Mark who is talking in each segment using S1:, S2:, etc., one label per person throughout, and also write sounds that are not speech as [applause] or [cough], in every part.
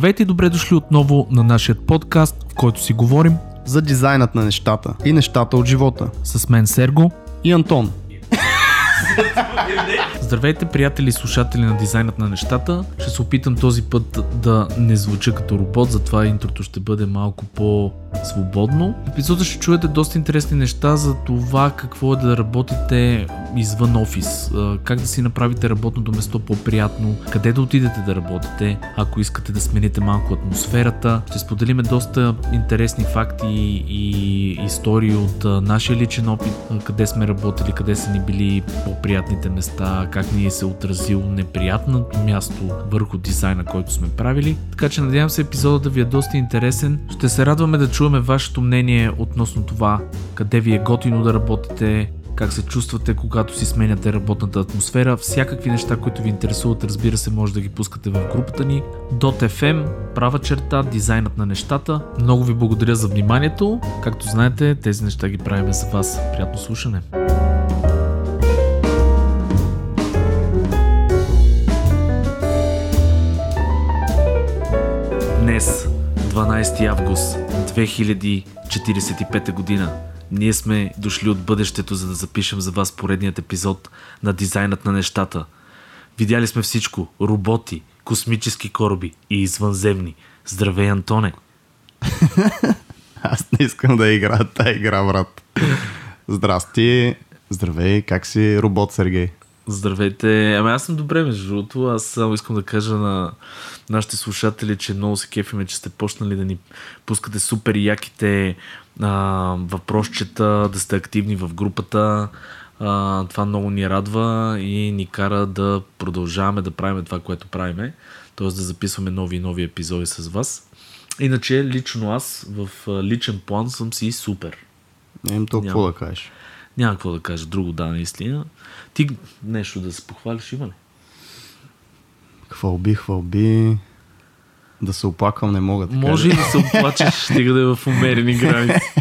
S1: Здравейте и добре дошли отново на нашия подкаст, в който си говорим
S2: за дизайнът на нещата и нещата от живота.
S1: с мен Серго.
S2: И Антон.
S1: Здравейте, приятели и слушатели на дизайнът на нещата. Ще се опитам този път да не звуча като робот, затова интрото ще бъде малко по-свободно. В епизода ще чуете доста интересни неща за това какво е да работите извън офис, как да си направите работното место по-приятно, къде да отидете да работите, ако искате да смените малко атмосферата. Ще споделиме доста интересни факти и истории от нашия личен опит, къде сме работили, къде са ни били по-приятните места, как ни е се отразил неприятното място върху дизайна, който сме правили. Така че надявам се епизодът да ви е доста интересен. Ще се радваме да чуваме вашето мнение относно това, къде ви е готино да работите, как се чувствате, когато си сменяте работната атмосфера. Всякакви неща, които ви интересуват, разбира се, може да ги пускате в групата ни. .fm, права черта, дизайнът на нещата. Много ви благодаря за вниманието. Както знаете, тези неща ги правим за вас. Приятно слушане! Днес, 12 август 2045 година, ние сме дошли от бъдещето, за да запишем за вас поредният епизод на дизайнът на нещата. Видяли сме всичко – роботи, космически кораби и извънземни. Здравей, Антоне! [laughs]
S2: Аз не искам да играя тази игра, брат. Здрасти. Здравей, как си робот, Сергей?
S1: Здравейте! Ами аз съм добре, между другото. Аз само искам да кажа на нашите слушатели, че много се кефиме, че сте почнали да ни пускате супер яките а, въпросчета, да сте активни в групата. А, това много ни радва и ни кара да продължаваме да правим това, което правиме. Т.е. да записваме нови и нови епизоди с вас. Иначе, лично аз в личен план съм си супер.
S2: Им толкова
S1: Няма.
S2: да кажеш.
S1: Няма какво да кажа друго, да, наистина. Ти нещо да се похвалиш има ли?
S2: Хвалби, хвалби. Да се оплаквам не мога. Така
S1: Може и да се оплачеш, [laughs] стига да е в умерени граници.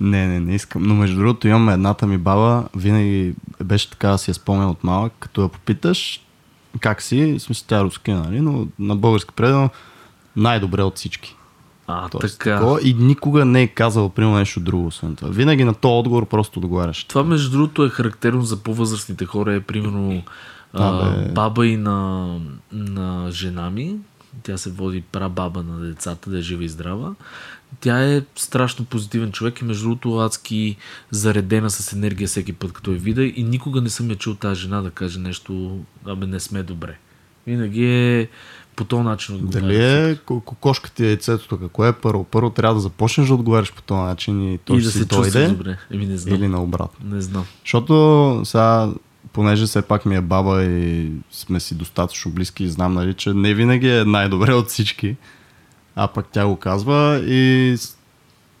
S2: Не, не, не искам. Но между другото имам едната ми баба, винаги беше така да си я спомня от малък, като я попиташ как си, в смисъл тя е руска, нали, но на български предано най-добре от всички.
S1: А,
S2: Тоест,
S1: така.
S2: такова, и никога не е казал, примерно, нещо друго, освен това. Винаги на този отговор просто отговаряш.
S1: Това, между другото, е характерно за по-възрастните хора. Е, примерно, а, баба и на, на жена ми. Тя се води прабаба на децата, да е жива и здрава. Тя е страшно позитивен човек и между другото адски заредена с енергия всеки път, като я видя и никога не съм я чул тази жена да каже нещо, абе не сме добре. Винаги е по този начин отговаря.
S2: Дали е ко- кокошката и яйцето тук? Кое е първо? Първо трябва да започнеш да отговаряш по този начин и то
S1: и
S2: ще
S1: да
S2: си
S1: се
S2: дойде.
S1: добре. Еми не знам.
S2: Или наобратно.
S1: Не знам.
S2: Защото сега, понеже все пак ми е баба и сме си достатъчно близки и знам, нали, че не винаги е най-добре от всички, а пък тя го казва и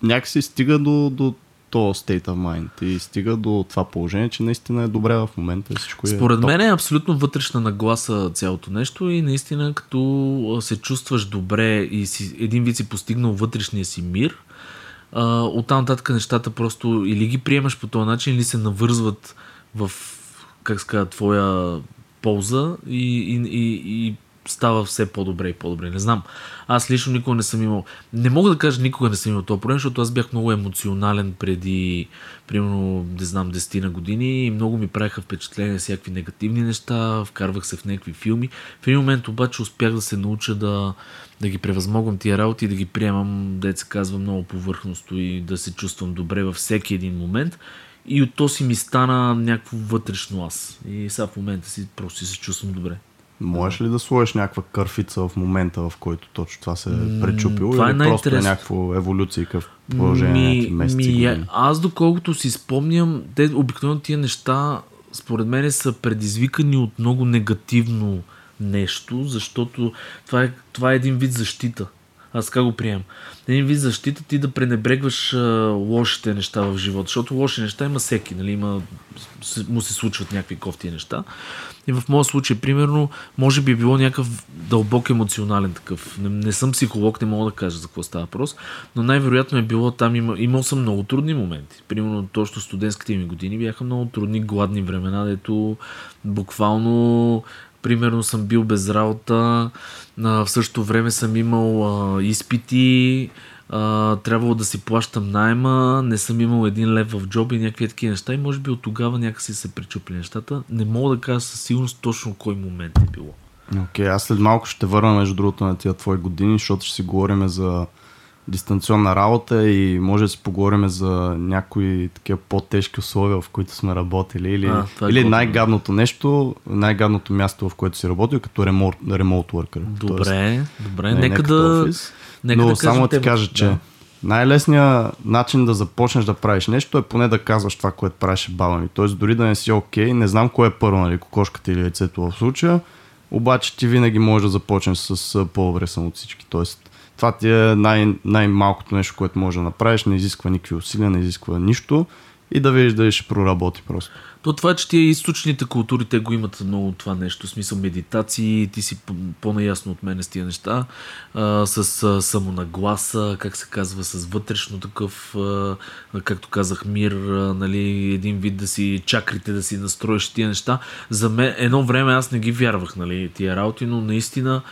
S2: някакси стига до, до този state of mind и стига до това положение, че наистина е добре в момента всичко е
S1: Според
S2: топ.
S1: мен е абсолютно вътрешна нагласа цялото нещо и наистина като се чувстваш добре и си, един вид си постигнал вътрешния си мир, оттам нататък нещата просто или ги приемаш по този начин, или се навързват в, как ска, твоя полза и, и, и, и става все по-добре и по-добре. Не знам. Аз лично никога не съм имал. Не мога да кажа никога не съм имал този проблем, защото аз бях много емоционален преди, примерно, не знам, 10 на години и много ми правиха впечатление всякакви негативни неща, вкарвах се в някакви филми. В един момент обаче успях да се науча да, да ги превъзмогвам тия работи и да ги приемам, се казва, много повърхностно и да се чувствам добре във всеки един момент. И от то си ми стана някакво вътрешно аз. И сега в момента си просто си се чувствам добре.
S2: Можеш ли да сложиш някаква кърфица в момента, в който точно това се е пречупило?
S1: това е
S2: или просто е някакво еволюция в продължение на някакви месеци? години?
S1: аз доколкото си спомням, те обикновено тия неща според мен са предизвикани от много негативно нещо, защото това е, това е един вид защита. Аз така го приемам. Един вид защита ти да пренебрегваш а, лошите неща в живота, защото лоши неща има всеки, нали? има, му се случват някакви кофти неща. И в моя случай, примерно, може би е било някакъв дълбок емоционален такъв. Не, не съм психолог, не мога да кажа за какво става въпрос, но най-вероятно е било там. Има, имал съм много трудни моменти. Примерно, точно студентските ми години бяха много трудни, гладни времена, дето буквално примерно съм бил без работа, в същото време съм имал а, изпити, а, трябвало да си плащам найма, не съм имал един лев в джоб и някакви такива неща и може би от тогава някакси се причупли нещата. Не мога да кажа със сигурност точно кой момент е било.
S2: Окей, okay, аз след малко ще върна между другото на тия твои години, защото ще си говорим за дистанционна работа и може да си поговорим за някои такива по-тежки условия, в които сме работили. Или, а, е или най-гадното нещо, най-гадното място, в което си работил, като ремонт, ремонт worker.
S1: Добре, Тоест, добре. Не, нека да... Офис. Нека
S2: Но
S1: да
S2: само ти кажа, че да. най-лесният начин да започнеш да правиш нещо е поне да казваш това, което правеше баба ми. Тоест дори да не си окей, okay, не знам кое е първо, нали, кокошката или яйцето в случая, обаче ти винаги можеш да започнеш с по-добре съм от всички. Тоест това ти е най- най-малкото нещо, което можеш да направиш, не изисква никакви усилия, не изисква нищо и да видиш дали ще проработи просто.
S1: То това, че тия източните култури, те го имат много това нещо, смисъл медитации, ти си по-наясно от мен с тия неща, а, с а, самонагласа, как се казва, с вътрешно такъв, а, както казах, мир, а, нали, един вид да си чакрите, да си настроиш тия неща. За мен едно време аз не ги вярвах, нали, тия работи, но наистина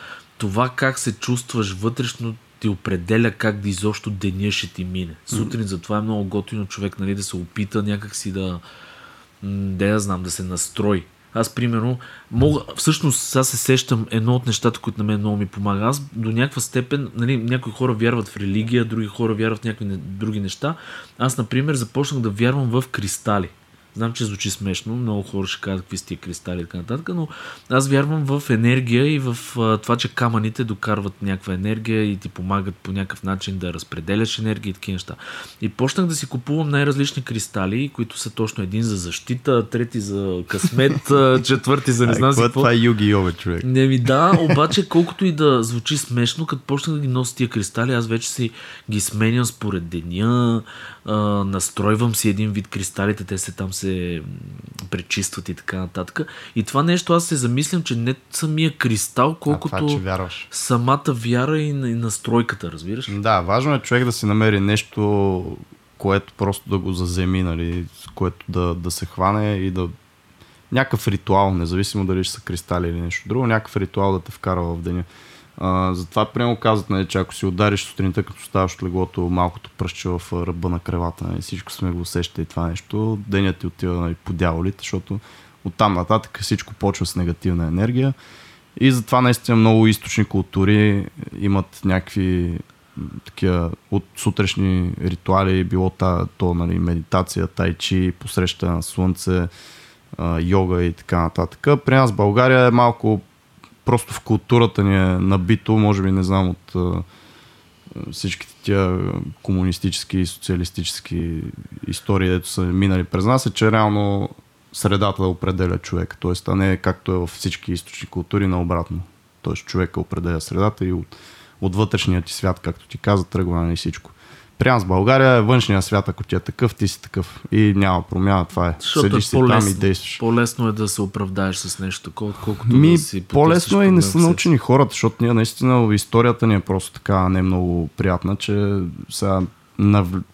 S1: това как се чувстваш вътрешно ти определя как да изобщо деня ще ти мине. Сутрин затова е много готино човек нали, да се опита някакси да, да я знам, да се настрои. Аз, примерно, мога, всъщност, сега се сещам едно от нещата, които на мен много ми помага. Аз до някаква степен, нали, някои хора вярват в религия, други хора вярват в някакви други неща. Аз, например, започнах да вярвам в кристали. Знам, че звучи смешно, много хора ще кажат какви сте кристали и така нататък, но аз вярвам в енергия и в това, че камъните докарват някаква енергия и ти помагат по някакъв начин да разпределяш енергия и такива неща. И почнах да си купувам най-различни кристали, които са точно един за защита, трети за късмет, [laughs] четвърти за не знам
S2: си какво. Това е юги йове, човек.
S1: Не ми да, обаче колкото и да звучи смешно, като почнах да ги нося тия кристали, аз вече си ги сменям според деня, а, настройвам си един вид кристалите, те се там се пречистват и така нататък. И това нещо аз се замислям, че не самия кристал, колкото а, това, самата вяра и, и настройката, разбираш?
S2: Да, важно е човек да си намери нещо, което просто да го заземи, нали, което да, да се хване и да някакъв ритуал, независимо дали ще са кристали или нещо друго, някакъв ритуал да те вкарва в деня. А, затова прямо казват, нали, че ако си удариш сутринта, като ставаш от леглото, малкото пръще в ръба на кревата, нали, всичко сме го усещали това нещо, денят ти отива нали, по дяволите, защото оттам нататък всичко почва с негативна енергия. И затова наистина много източни култури имат някакви такива от сутрешни ритуали, било та, то нали, медитация, тайчи, посреща на слънце, йога и така нататък. При нас България е малко просто в културата ни е набито, може би не знам от всичките тия комунистически и социалистически истории, дето са минали през нас, е, че реално средата да определя човек. Тоест, а не както е във всички източни култури, наобратно. Тоест, човека определя средата и от, от вътрешния ти свят, както ти каза, тръгва на всичко. При нас България е външния свят, ако ти е такъв, ти си такъв. И няма промяна, това е.
S1: Защото Седиш е си там и действаш. По-лесно е да се оправдаеш с нещо, колкото
S2: Ми,
S1: да си
S2: По-лесно е и не са научени хората, защото ние наистина историята ни е просто така не много приятна, че сега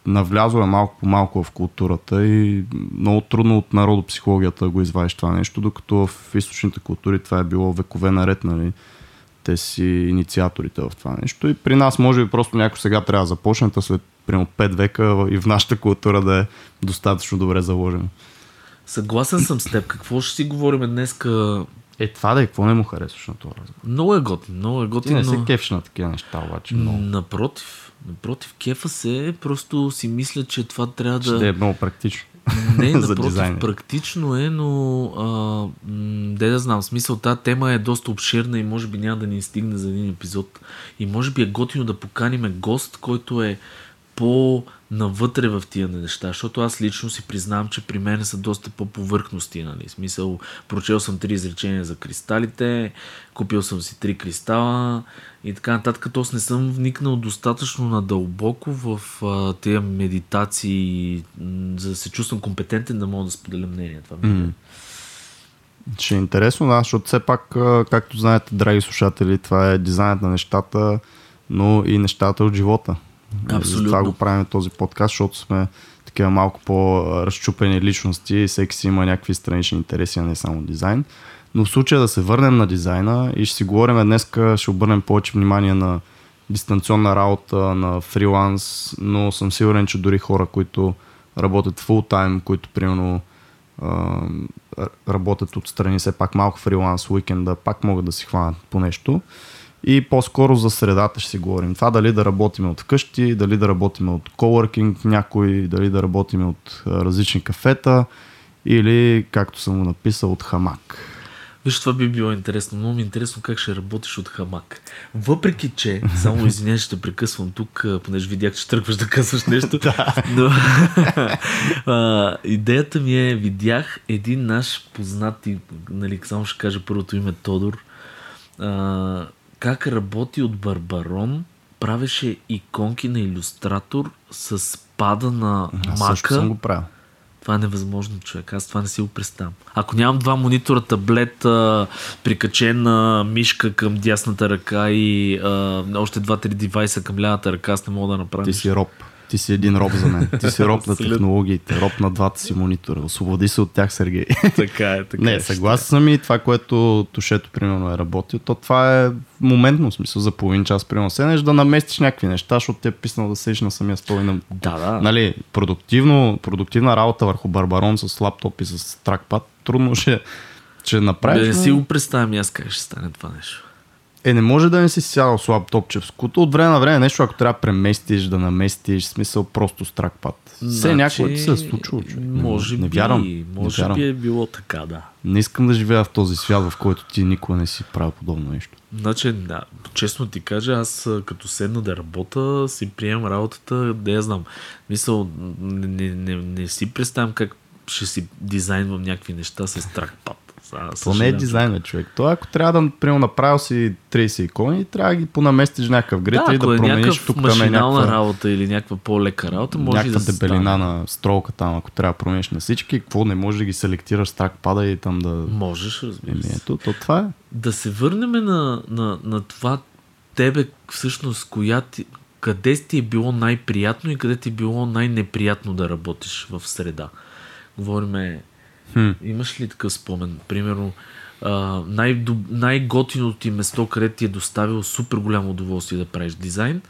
S2: навлязо е малко по малко в културата и много трудно от народопсихологията да го извадиш това нещо, докато в източните култури това е било векове наред, нали? Те си инициаторите в това нещо. И при нас може би просто някой сега трябва да започне, а след примерно 5 века и в нашата култура да е достатъчно добре заложено.
S1: Съгласен съм с теб. Какво ще си говорим днес?
S2: Е, това да е, какво не му харесваш на това разговор?
S1: Много е готин, много е готин. Ти
S2: не но... се кефиш на такива неща, обаче. Много.
S1: Напротив, напротив, кефа се, просто си мисля, че това трябва да...
S2: Ще е много практично.
S1: Не, [laughs] напротив, практично е, но а, де да знам, смисъл, тази тема е доста обширна и може би няма да ни стигне за един епизод. И може би е готино да поканим гост, който е по-навътре в тия неща, защото аз лично си признавам, че при мен са доста по-повърхности. Нали? Смисъл, прочел съм три изречения за кристалите, купил съм си три кристала и така нататък. Тоест не съм вникнал достатъчно надълбоко в а, тия медитации, за да се чувствам компетентен да мога да споделя мнение. Това ми mm.
S2: Ще е интересно, да, защото все пак, както знаете, драги слушатели, това е дизайнът на нещата, но и нещата от живота.
S1: Абсолютно.
S2: Това го правим този подкаст, защото сме такива малко по-разчупени личности и всеки си има някакви странични интереси, а не само дизайн. Но в случая да се върнем на дизайна и ще си говорим днес, ще обърнем повече внимание на дистанционна работа, на фриланс, но съм сигурен, че дори хора, които работят фул тайм, които примерно работят отстрани все пак малко фриланс уикенда, пак могат да си хванат по нещо. И по-скоро за средата ще си говорим. Това дали да работим от вкъщи, дали да работим от коворкинг някой, дали да работим от различни кафета или, както съм го написал, от хамак.
S1: Виж, това би било интересно. Много ми е интересно как ще работиш от хамак. Въпреки, че, само извиня, ще прекъсвам тук, понеже видях, че тръгваш да казваш нещо. [laughs] Но, а, идеята ми е, видях един наш познат, нали, само ще кажа първото име Тодор, а, как работи от Барбарон, правеше иконки на иллюстратор с пада на
S2: Аз
S1: мака.
S2: също съм го правил.
S1: Това е невъзможно, човек. Аз това не си го представям. Ако нямам два монитора, таблет, а, прикачена мишка към дясната ръка и а, още два-три девайса към лявата ръка, аз не мога да направя.
S2: Ти си роб. Ти си един роб за мен. Ти си роб на технологиите, роб на двата си монитора. Освободи се от тях, Сергей.
S1: така е, така
S2: Не,
S1: е.
S2: съгласен съм и това, което тушето примерно е работил, то това е моментно, в смисъл за половин час, примерно седнеш да наместиш някакви неща, защото ти е писнал да седиш на самия стол и на...
S1: Да, да.
S2: Нали, продуктивно, продуктивна работа върху Барбарон с лаптоп и с тракпад, трудно ще, ще направиш.
S1: Да не си го представям и аз как ще стане това нещо.
S2: Е, не може да не си сядал с лаптопче в скуто. От време на време нещо, ако трябва да преместиш, да наместиш, смисъл просто с тракпад. Все някой ти се е случило. Не-
S1: Може
S2: не
S1: би,
S2: вярвам.
S1: може
S2: не, вярвам.
S1: би е било така, да.
S2: не искам да живея в този свят, в който ти никога не си правил подобно нещо.
S1: Значи, да, честно ти кажа, аз като седна да работя, си приемам работата, да я знам. Мисъл, не, не, не, не си представям как ще си дизайнвам някакви неща с тракпад. А,
S2: Това не е
S1: съжалявам.
S2: дизайн, бе, човек. Това ако трябва да, примерно, направил си 30 икони, трябва да ги понаместиш някакъв грид
S1: Да,
S2: и да
S1: е
S2: промениш тук там е някаква,
S1: работа или някаква по-лека работа, може
S2: някаква
S1: да
S2: дебелина
S1: стане.
S2: на стролка там, ако трябва да промениш на всички, какво не можеш да ги селектираш с тракпада и там да...
S1: Можеш, разбира се.
S2: ето, то това е.
S1: Да се върнем на, на, на това тебе, всъщност, коя ти, къде ти е било най-приятно и къде ти е било най-неприятно да работиш в среда. Говориме,
S2: Хм.
S1: имаш ли такъв спомен? Примерно, най- най-готиното ти место, където ти е доставило супер голямо удоволствие да правиш дизайн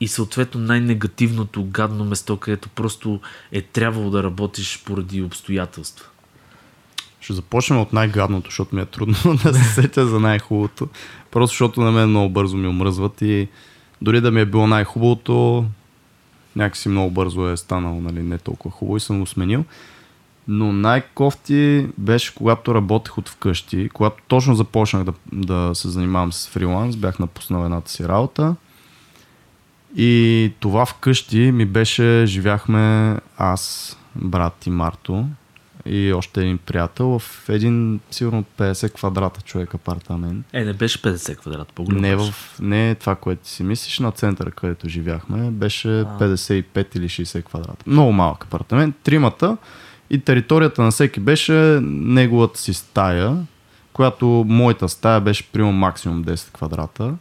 S1: и съответно най-негативното гадно место, където просто е трябвало да работиш поради обстоятелства.
S2: Ще започнем от най-гадното, защото ми е трудно [laughs] да се сетя за най-хубавото. Просто защото на мен много бързо ми омръзват и дори да ми е било най-хубавото, някакси много бързо е станало нали, не толкова хубаво и съм го сменил. Но най-кофти беше когато работех от вкъщи, когато точно започнах да, да се занимавам с фриланс, бях напуснал едната си работа. И това вкъщи ми беше, живяхме аз, брат и Марто и още един приятел в един сигурно 50 квадрата човек апартамент.
S1: Е, не беше 50 квадрата, по-голям
S2: Не, в, не е това, което си мислиш, на центъра, където живяхме, беше 55 или 60 квадрата. Много малък апартамент, тримата и територията на всеки беше неговата си стая, която моята стая беше примерно максимум 10 квадрата.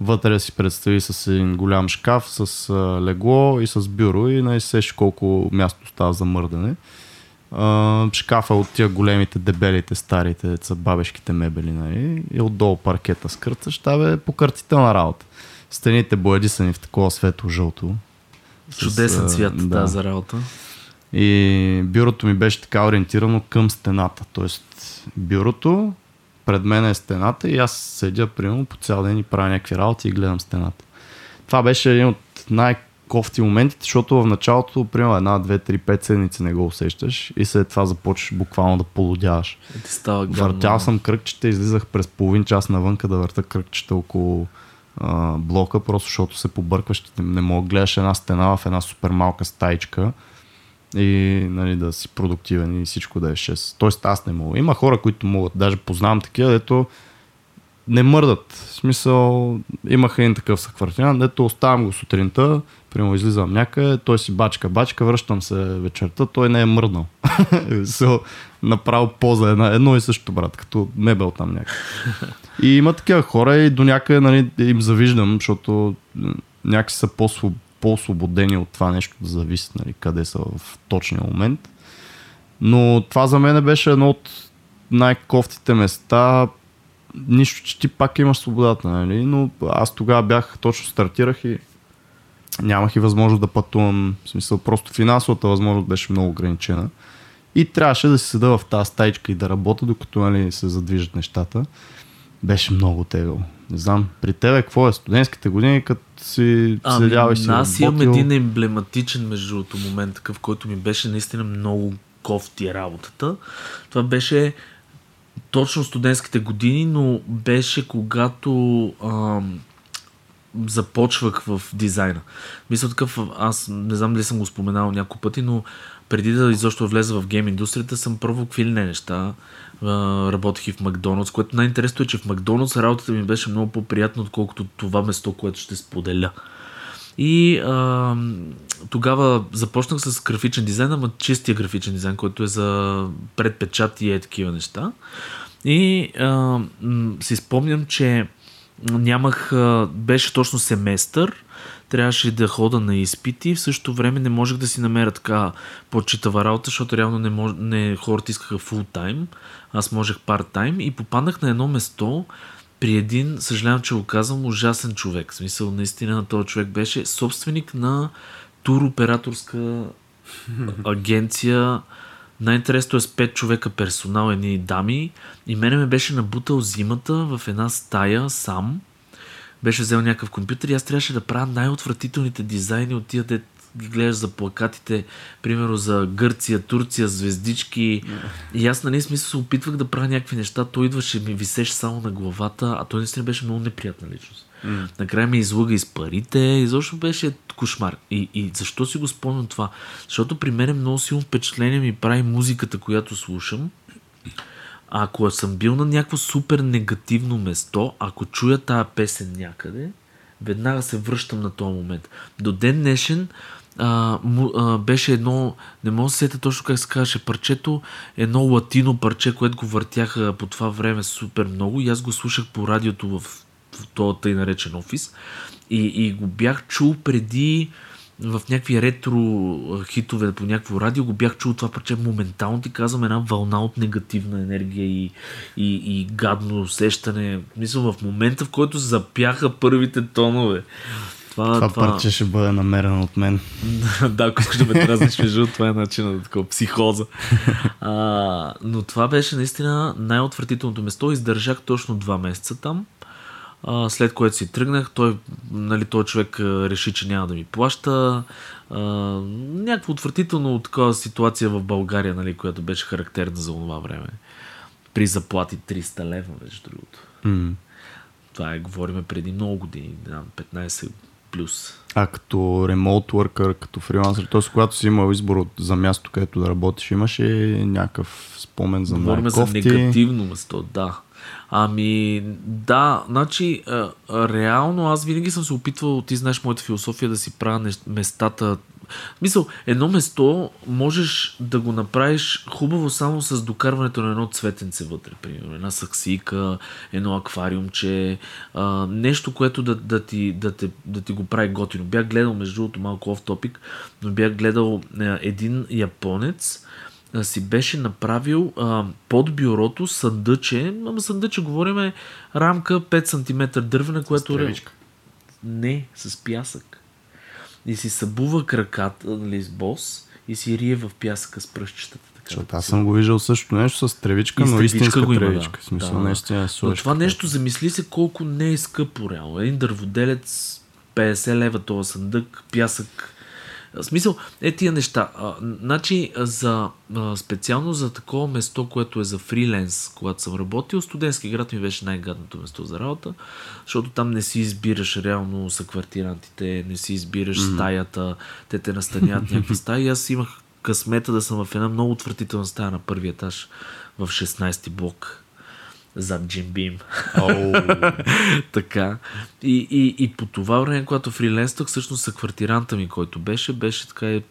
S2: Вътре си представи с един голям шкаф, с легло и с бюро и не сеш колко място става за мърдане. А, шкафа от тия големите, дебелите, старите, деца, бабешките мебели, нали? И отдолу паркета с кърца, ще бе покъртителна работа. Стените боядисани в такова светло-жълто.
S1: Чудесен цвят, да.
S2: да.
S1: за работа.
S2: И бюрото ми беше така ориентирано към стената. Тоест, бюрото, пред мен е стената и аз седя, примерно, по цял ден и правя някакви работи и гледам стената. Това беше един от най-кофти моментите, защото в началото, примерно, една, две, три, пет седмици не го усещаш и след това започваш буквално да полудяваш.
S1: Е, Ти става гадно.
S2: Въртял съм кръгчета, излизах през половин час навънка да върта кръгчета около а, блока, просто защото се побъркваш, не, мога да гледаш една стена в една супер малка стаичка и нали, да си продуктивен и всичко да е 6. Тоест аз не мога. Има хора, които могат, даже познавам такива, дето не мърдат. В смисъл, имах един такъв съквартиран, дето оставам го сутринта, примерно излизам някъде, той си бачка, бачка, връщам се вечерта, той не е мръднал. so, [laughs] направо поза една, едно и също, брат, като мебел там някъде. И има такива хора и до някъде нали, им завиждам, защото някакси са по-своб- по-освободени от това нещо да зависят нали, къде са в точния момент. Но това за мен беше едно от най-кофтите места, нищо, че ти пак имаш свободата, нали? но аз тогава бях, точно стартирах и нямах и възможност да пътувам, в смисъл просто финансовата възможност беше много ограничена. И трябваше да се седа в тази стайчка и да работя, докато нали, се задвижат нещата. Беше много тегаво. Не знам, при тебе какво е студентските години, като си
S1: ами,
S2: седял и си
S1: Аз имам един емблематичен между другото момент, такъв, който ми беше наистина много кофти работата. Това беше точно студентските години, но беше когато ам, започвах в дизайна. Мисля такъв, аз не знам дали съм го споменал няколко пъти, но преди да изобщо влеза в гейм индустрията, съм пробвал какви ли не неща. А, работех и в Макдоналдс, което най-интересно е, че в Макдоналдс работата ми беше много по-приятна, отколкото това место, което ще споделя. И а, тогава започнах с графичен дизайн, ама чистия графичен дизайн, който е за предпечат и е такива неща. И а, си спомням, че нямах, а, беше точно семестър, трябваше да хода на изпити, в същото време не можех да си намеря така по-читава работа, защото реално не, мож, не хората искаха фул тайм, аз можех парт тайм и попаднах на едно место при един, съжалявам, че го казвам, ужасен човек. В смисъл, наистина на този човек беше собственик на туроператорска [laughs] агенция. Най-интересното е с 5 човека персонал, едни дами. И мене ме беше набутал зимата в една стая сам. Беше взел някакъв компютър и аз трябваше да правя най-отвратителните дизайни от тия, де ги гледаш за плакатите, примерно за Гърция, Турция, звездички. И аз, нали, смисъл се опитвах да правя някакви неща. Той идваше, ми висеше само на главата, а той наистина беше много неприятна личност. Mm. Накрая ми излъга из парите, изобщо беше кошмар. И, и защо си го спомням това? Защото при мен много силно впечатление ми прави музиката, която слушам. А ако съм бил на някакво супер негативно место, ако чуя тази песен някъде, веднага се връщам на този момент. До ден днешен а, му, а, беше едно, не мога да се сета точно как се казваше парчето, едно латино парче, което го въртяха по това време супер много и аз го слушах по радиото в, в този тъй наречен офис и, и го бях чул преди в някакви ретро хитове по някакво радио го бях чул това парче моментално ти казвам една вълна от негативна енергия и, и, и гадно усещане. Мисля в момента в който запяха първите тонове.
S2: Това, това, това парче ще бъде намерено от мен. [laughs]
S1: да, ако искаш да ме дразниш между, това е начинът на такова психоза. А, но това беше наистина най-отвратителното место. Издържах точно два месеца там. А, след което си тръгнах, той, нали, той човек а, реши, че няма да ми плаща. А, някаква отвратително такава ситуация в България, нали, която беше характерна за това време. При заплати 300 лева, между другото.
S2: Mm.
S1: Това е, говориме преди много години, не знам, 15 плюс.
S2: А като ремонт worker, като фрилансър, т.е. когато си имал избор от, за място, където да работиш, имаше някакъв спомен за
S1: Говорим за негативно место, да. Ами, да, значи, реално аз винаги съм се опитвал, ти знаеш моята философия, да си правя местата. Мисъл, едно место можеш да го направиш хубаво само с докарването на едно цветенце вътре, примерно. Една саксийка, едно аквариумче, а, нещо, което да, да, ти, да, те, да ти го прави готино. Бях гледал, между другото, малко оф топик, но бях гледал а, един японец, а, си беше направил а, под бюрото съндъче, ама съндъче говориме рамка 5 см дървена, което...
S2: тревичка.
S1: Не, с пясък. И си събува краката, нали, с бос и си рие в пясъка с пръщчетата. Така,
S2: Защото аз съм го виждал също нещо с тревичка,
S1: И
S2: но истинска
S1: го има, да.
S2: тревичка. В смисъл,
S1: Да, да.
S2: наистина е
S1: Но това нещо, замисли се колко не е скъпо реално. Един дърводелец, 50 лева този съндък, пясък. Смисъл, е тия неща. А, значи, за, а, специално за такова место, което е за фриленс, когато съм работил, студентски град ми беше най-гадното место за работа, защото там не си избираш реално са квартирантите, не си избираш mm-hmm. стаята, те те настаняват някаква стая. И аз имах късмета да съм в една много отвратителна стая на първи етаж в 16-ти блок зад Jim Beam. [laughs] така. И, и, и по това време, когато фриленствах, всъщност съквартиранта ми, който беше, беше така и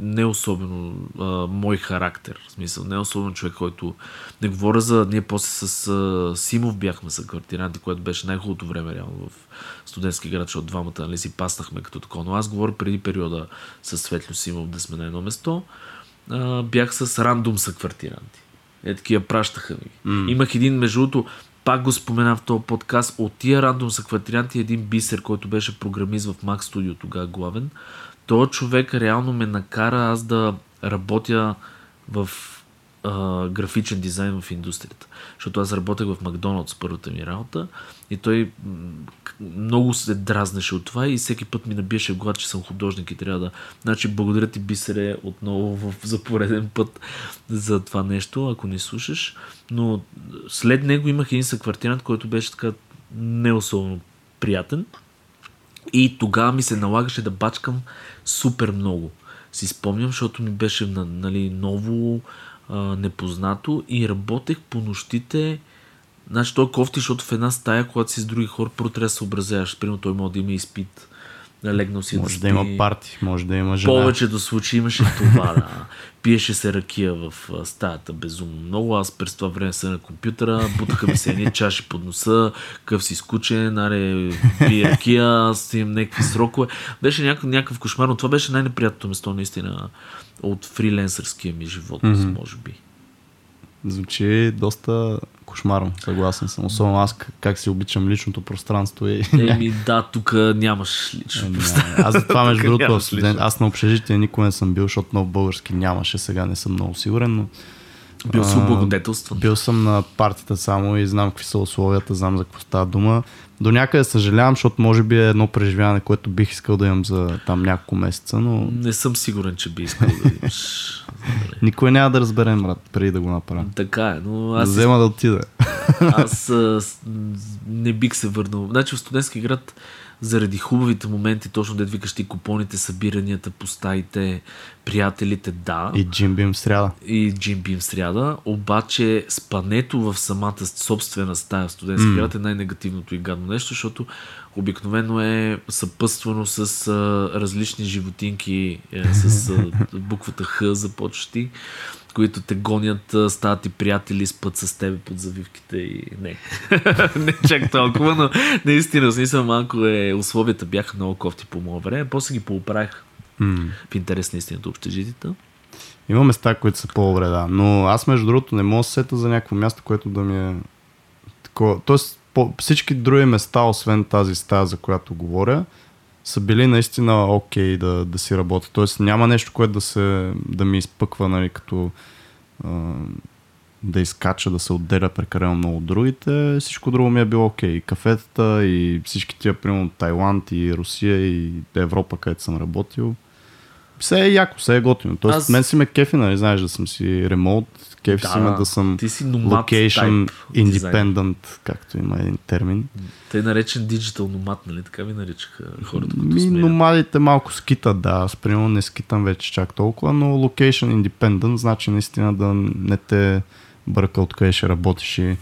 S1: не особено а, мой характер. В смисъл, не особено човек, който... Не говоря за... Ние после с а, Симов бяхме съквартиранти, което беше най-хубавото време реално в студентски град, защото двамата нали, си паснахме като такова. Но аз говоря преди периода с Светлю Симов да сме на едно место. А, бях с рандом съквартиранти. Е, такива пращаха ми. Mm. Имах един, между другото, пак го споменам в този подкаст, от тия рандом съкватрианти един бисер, който беше програмист в Mac Studio тогава главен. Той човек реално ме накара аз да работя в а, графичен дизайн в индустрията. Защото аз работех в Макдоналдс първата ми работа и той много се дразнеше от това и всеки път ми набиеше глад, че съм художник и трябва да... Значи благодаря ти Бисере отново в, за пореден път за това нещо, ако не слушаш. Но след него имах един съквартирант, който беше така не особено приятен. И тогава ми се налагаше да бачкам супер много. Си спомням, защото ми беше нали, ново, а, непознато и работех по нощите. Значи той кофти, защото в една стая, когато си с други хора, първо трябва да се съобразяваш. Примерно той може да има изпит легнал си
S2: може
S1: да,
S2: да има парти, може да има жена.
S1: Повечето случаи имаше това, да. [laughs] Пиеше се ракия в стаята безумно много. Аз през това време съм на компютъра, бутаха ми се едни [laughs] чаши под носа, къв си скучен, аре, пие ракия, аз имам някакви срокове. Беше някакъв, някакъв кошмар, но това беше най-неприятното место наистина от фриленсърския ми живот, mm-hmm. може би.
S2: Звучи доста кошмарно, съгласен съм. Особено аз как си обичам личното пространство. И...
S1: Еми [laughs] да, тук нямаш лично пространство.
S2: Аз за това между [laughs] другото, студент, аз на общежитие никога не съм бил, защото много български нямаше, сега не съм много сигурен, но
S1: бил съм благодетелстван.
S2: Бил съм на партията само и знам какви са условията, знам за какво става дума. До някъде съжалявам, защото може би е едно преживяване, което бих искал да имам за там няколко месеца, но...
S1: Не съм сигурен, че би искал да имаш. [laughs]
S2: Никой няма да разберем, брат, преди да го направя.
S1: Така е, но аз...
S2: Да взема да отида. [laughs]
S1: Аз а, не бих се върнал. Значи в студентски град заради хубавите моменти, точно да викаш ти купоните, събиранията по стаите, приятелите, да.
S2: И джимбим сряда.
S1: И джимбим сряда, обаче спането в самата собствена стая в студентски mm. е най-негативното и гадно нещо, защото обикновено е съпътствано с а, различни животинки, е, с а, буквата Х започващи които те гонят, стават и приятели, спът с теб под завивките и не. [laughs] не чак толкова, но наистина смисъл малко е, условията бяха много кофти по моя време, после ги поуправих mm. в интерес на истината общежитията.
S2: Има места, които са по-добре, да. Но аз, между другото, не мога да сета за някакво място, което да ми е такова. Тоест, по всички други места, освен тази стая, за която говоря, са били наистина окей okay да, да си работят. Тоест няма нещо, което да, се, да ми изпъква, нали, като а, да изкача, да се отделя прекалено много от другите. Всичко друго ми е било окей. Okay. Кафетата и всички тия, примерно Тайланд и Русия и Европа, където съм работил. Все е яко, все е готино. Тоест, Аз... мен си ме кефи, нали, знаеш, да съм си ремонт, кефи да, си ме да съм
S1: ти си
S2: location independent, както има един термин.
S1: Те наречен digital номад, нали? Така ви наричаха хората,
S2: които Ми, номадите малко скитат, да. Аз примерно не скитам вече чак толкова, но location independent значи наистина да не те бърка откъде ще работиш и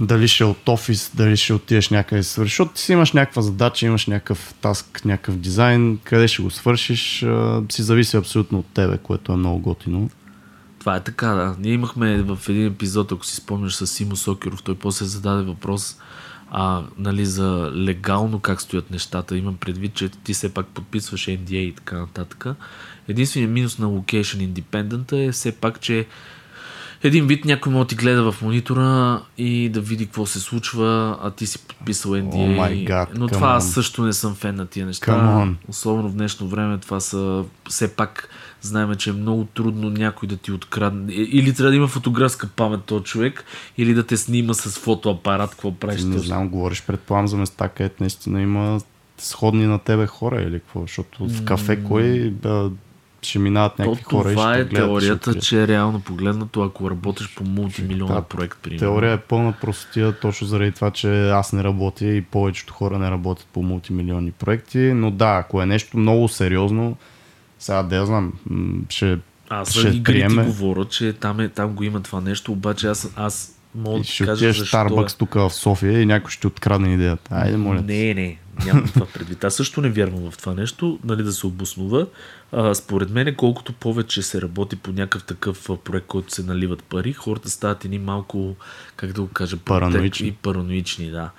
S2: дали ще от офис, дали ще отидеш някъде да свършиш. Защото ти си имаш някаква задача, имаш някакъв таск, някакъв дизайн, къде ще го свършиш, си зависи абсолютно от тебе, което е много готино.
S1: Това е така, да. Ние имахме в един епизод, ако си спомняш с Симо Сокеров, той после зададе въпрос а, нали, за легално как стоят нещата. Имам предвид, че ти все пак подписваш NDA и така нататък. Единственият минус на Location Independent е все пак, че един вид някой може да ти гледа в монитора и да види какво се случва, а ти си подписал NDA.
S2: Oh God,
S1: Но това аз също не съм фен на тия неща. Особено в днешно време това са все пак знаем, че е много трудно някой да ти открадне. Или трябва да има фотографска памет този човек, или да те снима с фотоапарат, какво правиш.
S2: Не знам, говориш предполагам за места, където наистина има сходни на тебе хора или какво, защото в кафе кой да, ще минават някакви
S1: То,
S2: хора
S1: това
S2: и
S1: ще е гледат, теорията, ще че е реално погледнато, ако работиш по мултимилионен проект, примерно.
S2: Теория е пълна простия, точно заради това, че аз не работя и повечето хора не работят по мултимилионни проекти, но да, ако е нещо много сериозно, сега да знам, ще
S1: аз ще приеме. ти говоря, че там, е, там го има това нещо, обаче аз, аз мога да
S2: ще кажа защо... Starbucks тук в София и някой ще открадне идеята. Айде, моля.
S1: Не, не. Нямам това предвид. Аз също не вярвам в това нещо, нали, да се обоснува. А, според мен, колкото повече се работи по някакъв такъв проект, който се наливат пари, хората стават едни малко, как да го кажа,
S2: Параноични.
S1: И параноични, да.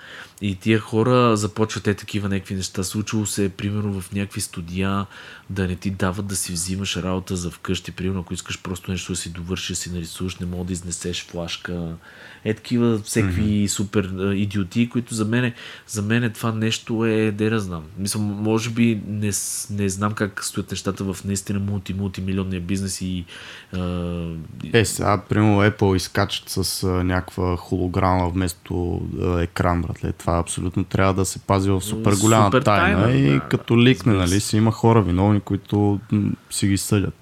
S1: И тия хора започват те такива някакви неща. Случило се, примерно, в някакви студия да не ти дават да си взимаш работа за вкъщи. Примерно, ако искаш просто нещо да си довършиш, да си нарисуваш, не мога да изнесеш флашка. Е такива всеки mm-hmm. супер идиоти, които за мен, за мен това нещо е, да знам. Мисля, може би не, не знам как стоят нещата в наистина мулти-мултимилионния бизнес и а,
S2: Е, сега, примерно, Apple изкачат с а, някаква холограма вместо а, екран, братле. Това абсолютно трябва да се пази в супер голяма
S1: Супер
S2: тайна.
S1: тайна,
S2: и
S1: да,
S2: като
S1: да,
S2: ликне,
S1: се.
S2: нали, си има хора виновни, които м, си ги съдят.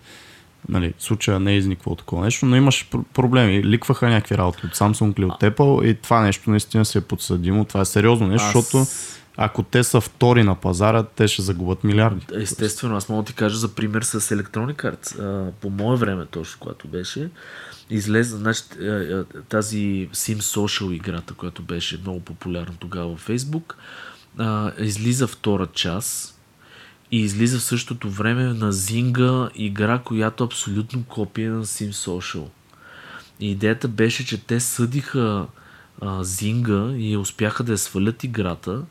S2: Нали, в случая не е изниквало такова нещо, но имаш пр- проблеми. Ликваха някакви работи от Samsung или от Apple и това нещо наистина си е подсъдимо. Това е сериозно нещо,
S1: Аз-
S2: защото ако те са втори на пазара, те ще загубят милиарди.
S1: Естествено, аз мога да ти кажа за пример с Electronic Arts. По мое време точно, когато беше, излезе значи, тази Sim Social играта, която беше много популярна тогава в Facebook, излиза втора част и излиза в същото време на Zynga игра, която абсолютно копия на Sim Social. И идеята беше, че те съдиха Зинга и успяха да я свалят играта.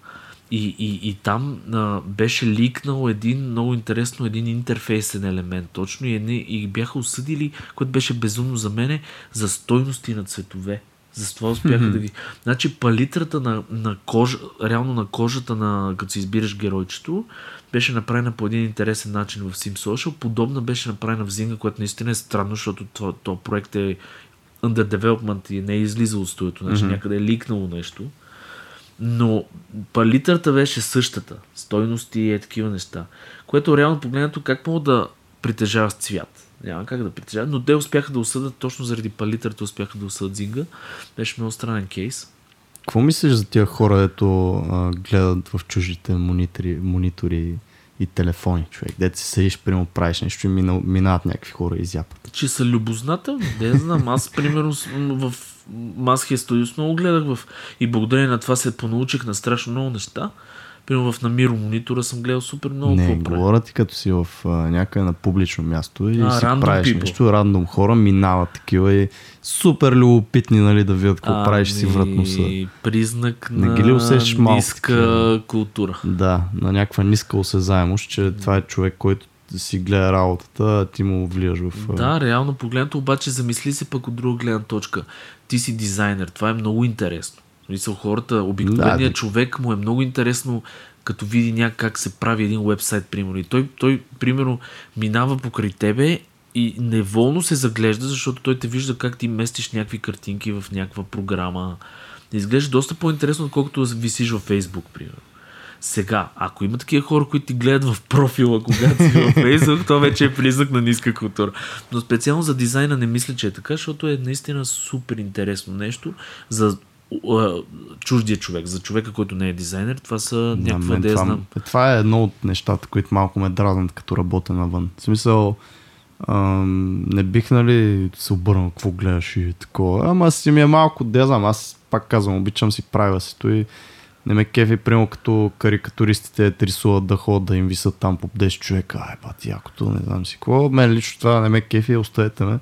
S1: И, и, и там а, беше ликнал един много интересно един интерфейсен елемент точно и, едни, и бяха осъдили, което беше безумно за мене, за стойности на цветове. За това успяха да ги... Значи палитрата на, на кожа, реално на кожата на, като си избираш геройчето, беше направена по един интересен начин в Sim Social. Подобна беше направена в Zynga, което наистина е странно, защото това, това проект е under development и не е излизал от студиото, значи mm-hmm. някъде е ликнало нещо. Но палитрата беше същата. Стойности и е такива неща. Което реално погледнато как мога да притежаваш цвят. Няма как да притежаваш. Но те успяха да осъдат точно заради палитрата, успяха да осъдат Зинга. Беше много странен кейс.
S2: Какво мислиш за тия хора, дето а, гледат в чужите монитори, монитори и телефони, човек? Дето си седиш, примерно правиш нещо и мина, минават някакви хора и изяпат.
S1: Че са любознателни, не знам. Аз, примерно, в Масхия Studios много гледах в... И благодарение на това се понаучих на страшно много неща. Примерно в Намиро монитора съм гледал супер много
S2: не,
S1: какво
S2: говоря ти като си в а, някъде на публично място и
S1: А,
S2: си правиш
S1: people.
S2: нещо, рандом хора минават такива и супер любопитни, нали, да видят какво правиш и си врат носа.
S1: Ами, Признак
S2: Не
S1: на
S2: ги ли усещаш малко
S1: ниска
S2: такива?
S1: култура.
S2: Да, на някаква ниска осезаемост, че това е човек, който си гледа работата, ти му влияш в...
S1: Да, реално погледнато, обаче замисли се пък от друга гледна точка. Ти си дизайнер, това е много интересно. Мисъл, хората, обикновеният
S2: Да,
S1: човек му е много интересно като види някак как се прави един вебсайт, примерно. И той, той, примерно, минава покрай тебе и неволно се заглежда, защото той те вижда как ти местиш някакви картинки в някаква програма. Изглежда доста по-интересно, отколкото висиш във Фейсбук, примерно. Сега, ако има такива хора, които ти гледат в профила, когато си във [laughs] Facebook, то вече е признак на ниска култура. Но специално за дизайна не мисля, че е така, защото е наистина супер интересно нещо за чуждия човек, за човека, който не е дизайнер. Това са някаква идея,
S2: това, това е едно от нещата, които малко ме дразнат, като работя навън. В смисъл, ам, не бих, нали, се обърнал какво гледаш и такова. Ама си ми е малко, знам, аз пак казвам, обичам си правя си и не ме кефи, примерно като карикатуристите те рисуват да ходят да им висят там по 10 човека. Ай, бати, якото, не знам си какво. Мен лично това не ме кефи, оставете ме.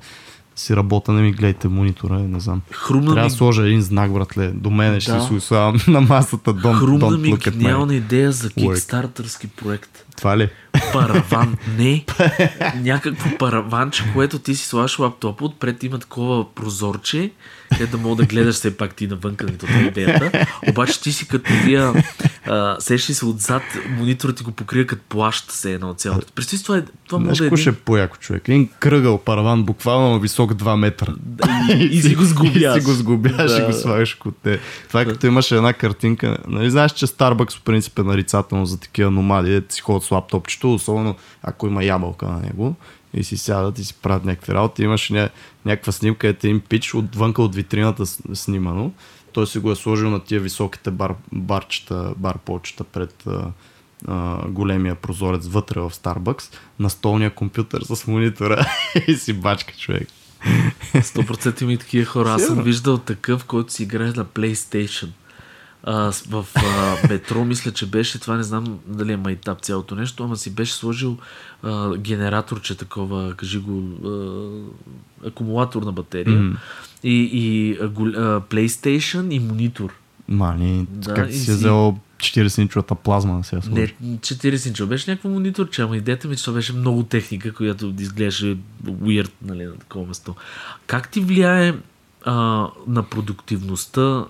S2: Си работа, не ми гледайте монитора, не знам.
S1: Хрумна
S2: Трябва
S1: ми,
S2: да сложа един знак, братле. До мене ще
S1: Да.
S2: си слагам на масата. Don't,
S1: хрумна
S2: don't
S1: ми гениална идея за
S2: Work.
S1: кикстартърски проект.
S2: Това ли?
S1: Параван. Не. [laughs] Някакво параванче, което ти си слагаш в лаптопа, отпред има такова прозорче, къде да мога да гледаш все пак ти навънка, е идеята. [laughs] Обаче ти си като вия, а, сещаш се отзад, мониторът ти го покрива като плащ се едно цялото. Представи това, е, това
S2: Знаеш
S1: може да е един...
S2: е по-яко човек? Един кръгъл параван, буквално висок 2 метра.
S1: И, и си го сгубяш. [laughs]
S2: И си го сгубяш и
S1: Да.
S2: го слагаш от те. Това е като имаше една картинка. Нали знаеш, че Starbucks по принцип е нарицателно за такива номади, дето си ходят с лаптопчето, особено ако има ябълка на него и си сядат и си правят някакви работи. Имаше ня... някаква снимка, ето им пич отвънка от витрината снимано. Той си го е сложил на тия високите бар, барчета, барполчета пред а, а, големия прозорец вътре в Starbucks, на столния компютър с монитора [laughs] и си бачка човек.
S1: 100% има и такива хора. Аз съм виждал такъв, който си играе на PlayStation. А, в а, метро, мисля, че беше, това не знам дали е майтап цялото нещо, ама си беше сложил а, генераторче такова, кажи го, а, акумулаторна батерия
S2: Мгм.
S1: и, и а, PlayStation и монитор.
S2: Мани,
S1: Да,
S2: как
S1: и
S2: си е взел 40-инчовата плазма да се я сложи?
S1: Не, 40 инча. Беше някакво мониторче, ама идеята ми, е, че това беше много техника, която изглеждаше weird нали, на такова место. Как ти влияе а, на продуктивността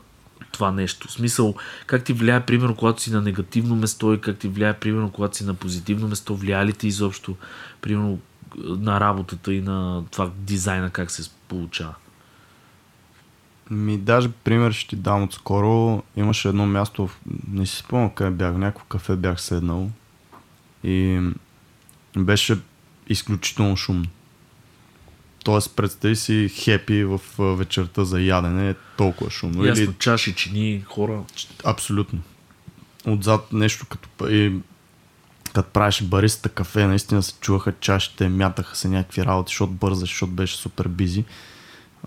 S1: това нещо? В смисъл, как ти влияе, примерно, когато си на негативно место и как ти влияе, примерно, когато си на позитивно место? Влияе ли ти изобщо, примерно, на работата и на това дизайна, как се получава?
S2: Ми, даже пример ще ти дам отскоро. Имаше едно място, не си спомням къде бях, някакво кафе бях седнал и беше изключително шумно. Тоест, представи си хепи в вечерта за ядене, е толкова шумно.
S1: Ясно,
S2: Или
S1: чаши, чини, хора.
S2: Абсолютно. Отзад нещо като, и, като правиш бариста кафе, наистина се чуваха чашите, мятаха се някакви работи, защото бързаш, защото беше супер бизи.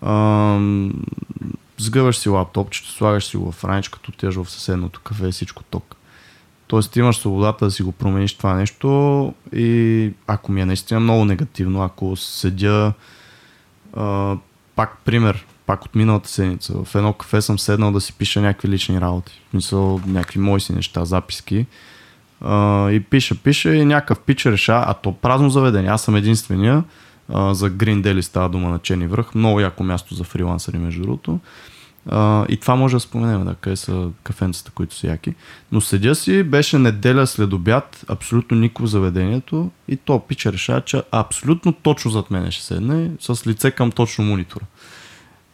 S2: Ам, Сгъваш си лаптопчето, слагаш си го в раничката, отиваш в съседното кафе и всичко ток. Тоест имаш свободата да си го промениш това нещо и ако ми е наистина много негативно, ако седя пак пример, пак от миналата седмица. В едно кафе съм седнал да си пиша някакви лични работи. В някакви мои си неща, записки. А, и пиша, пиша и някакъв пич реша, а то празно заведение. Аз съм единствения. А, за Green Daily става дума на Чени връх. Много яко място за фрилансъри, между другото. И това може да споменем, да, къде са кафенцата, които са яки. Но седя си, беше неделя след обяд, абсолютно никой в заведението и то пича решава, че абсолютно точно зад мене ще седне, с лице към точно монитора.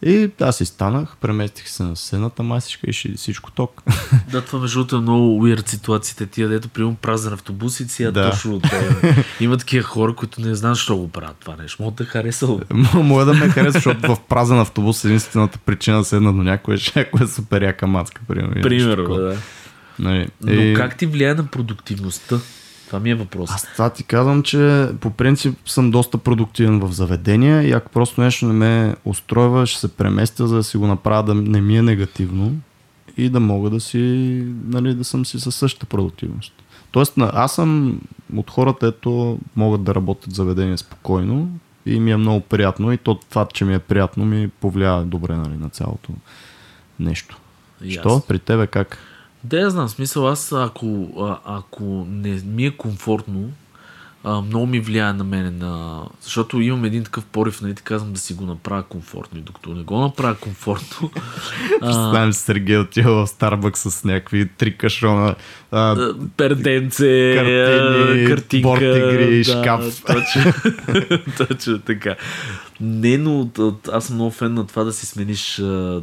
S2: И аз си станах, преместих се на съседната масичка и ще- всичко ток.
S1: Да, това между другото е много weird ситуациите. Тия, дето приемам празен автобус и си
S2: Да.
S1: точно от. [laughs] Има такива хора, които не знаят, защо го правят това нещо. Мога да хареса.
S2: М- Може да ме хареса, защото в празен автобус единствената причина да седна до е, че някой е супер яка мацка. Примерно,
S1: Примерно, да.
S2: Нали,
S1: Но
S2: и-
S1: как ти влияе на продуктивността? Това ми е въпрос.
S2: Аз това ти казвам, че по принцип съм доста продуктивен в заведения и ако просто нещо не ме устройва, ще се преместя, за да си го направя да не ми е негативно и да мога да си, нали, да съм си със същата продуктивност. Тоест, аз съм от хората, ето могат да работят заведения спокойно и ми е много приятно и то това, че ми е приятно, ми повлиява добре нали, на цялото нещо. Що? При тебе как?
S1: Да, я знам. Смисъл, аз ако, ако не ми е комфортно, а, много ми влияе на мене. На... Защото имам един такъв порив, нали, ти казвам да си го направя комфортно. И докато не го направя комфортно, [laughs]
S2: Представям си Сергей отива в Старбък с някакви три кашона, а,
S1: перденце,
S2: Картини,
S1: картинка.
S2: борд игри, шкаф.
S1: Точно, [laughs] точно така. Не, но от- от- аз съм много фен на това да си смениш. а,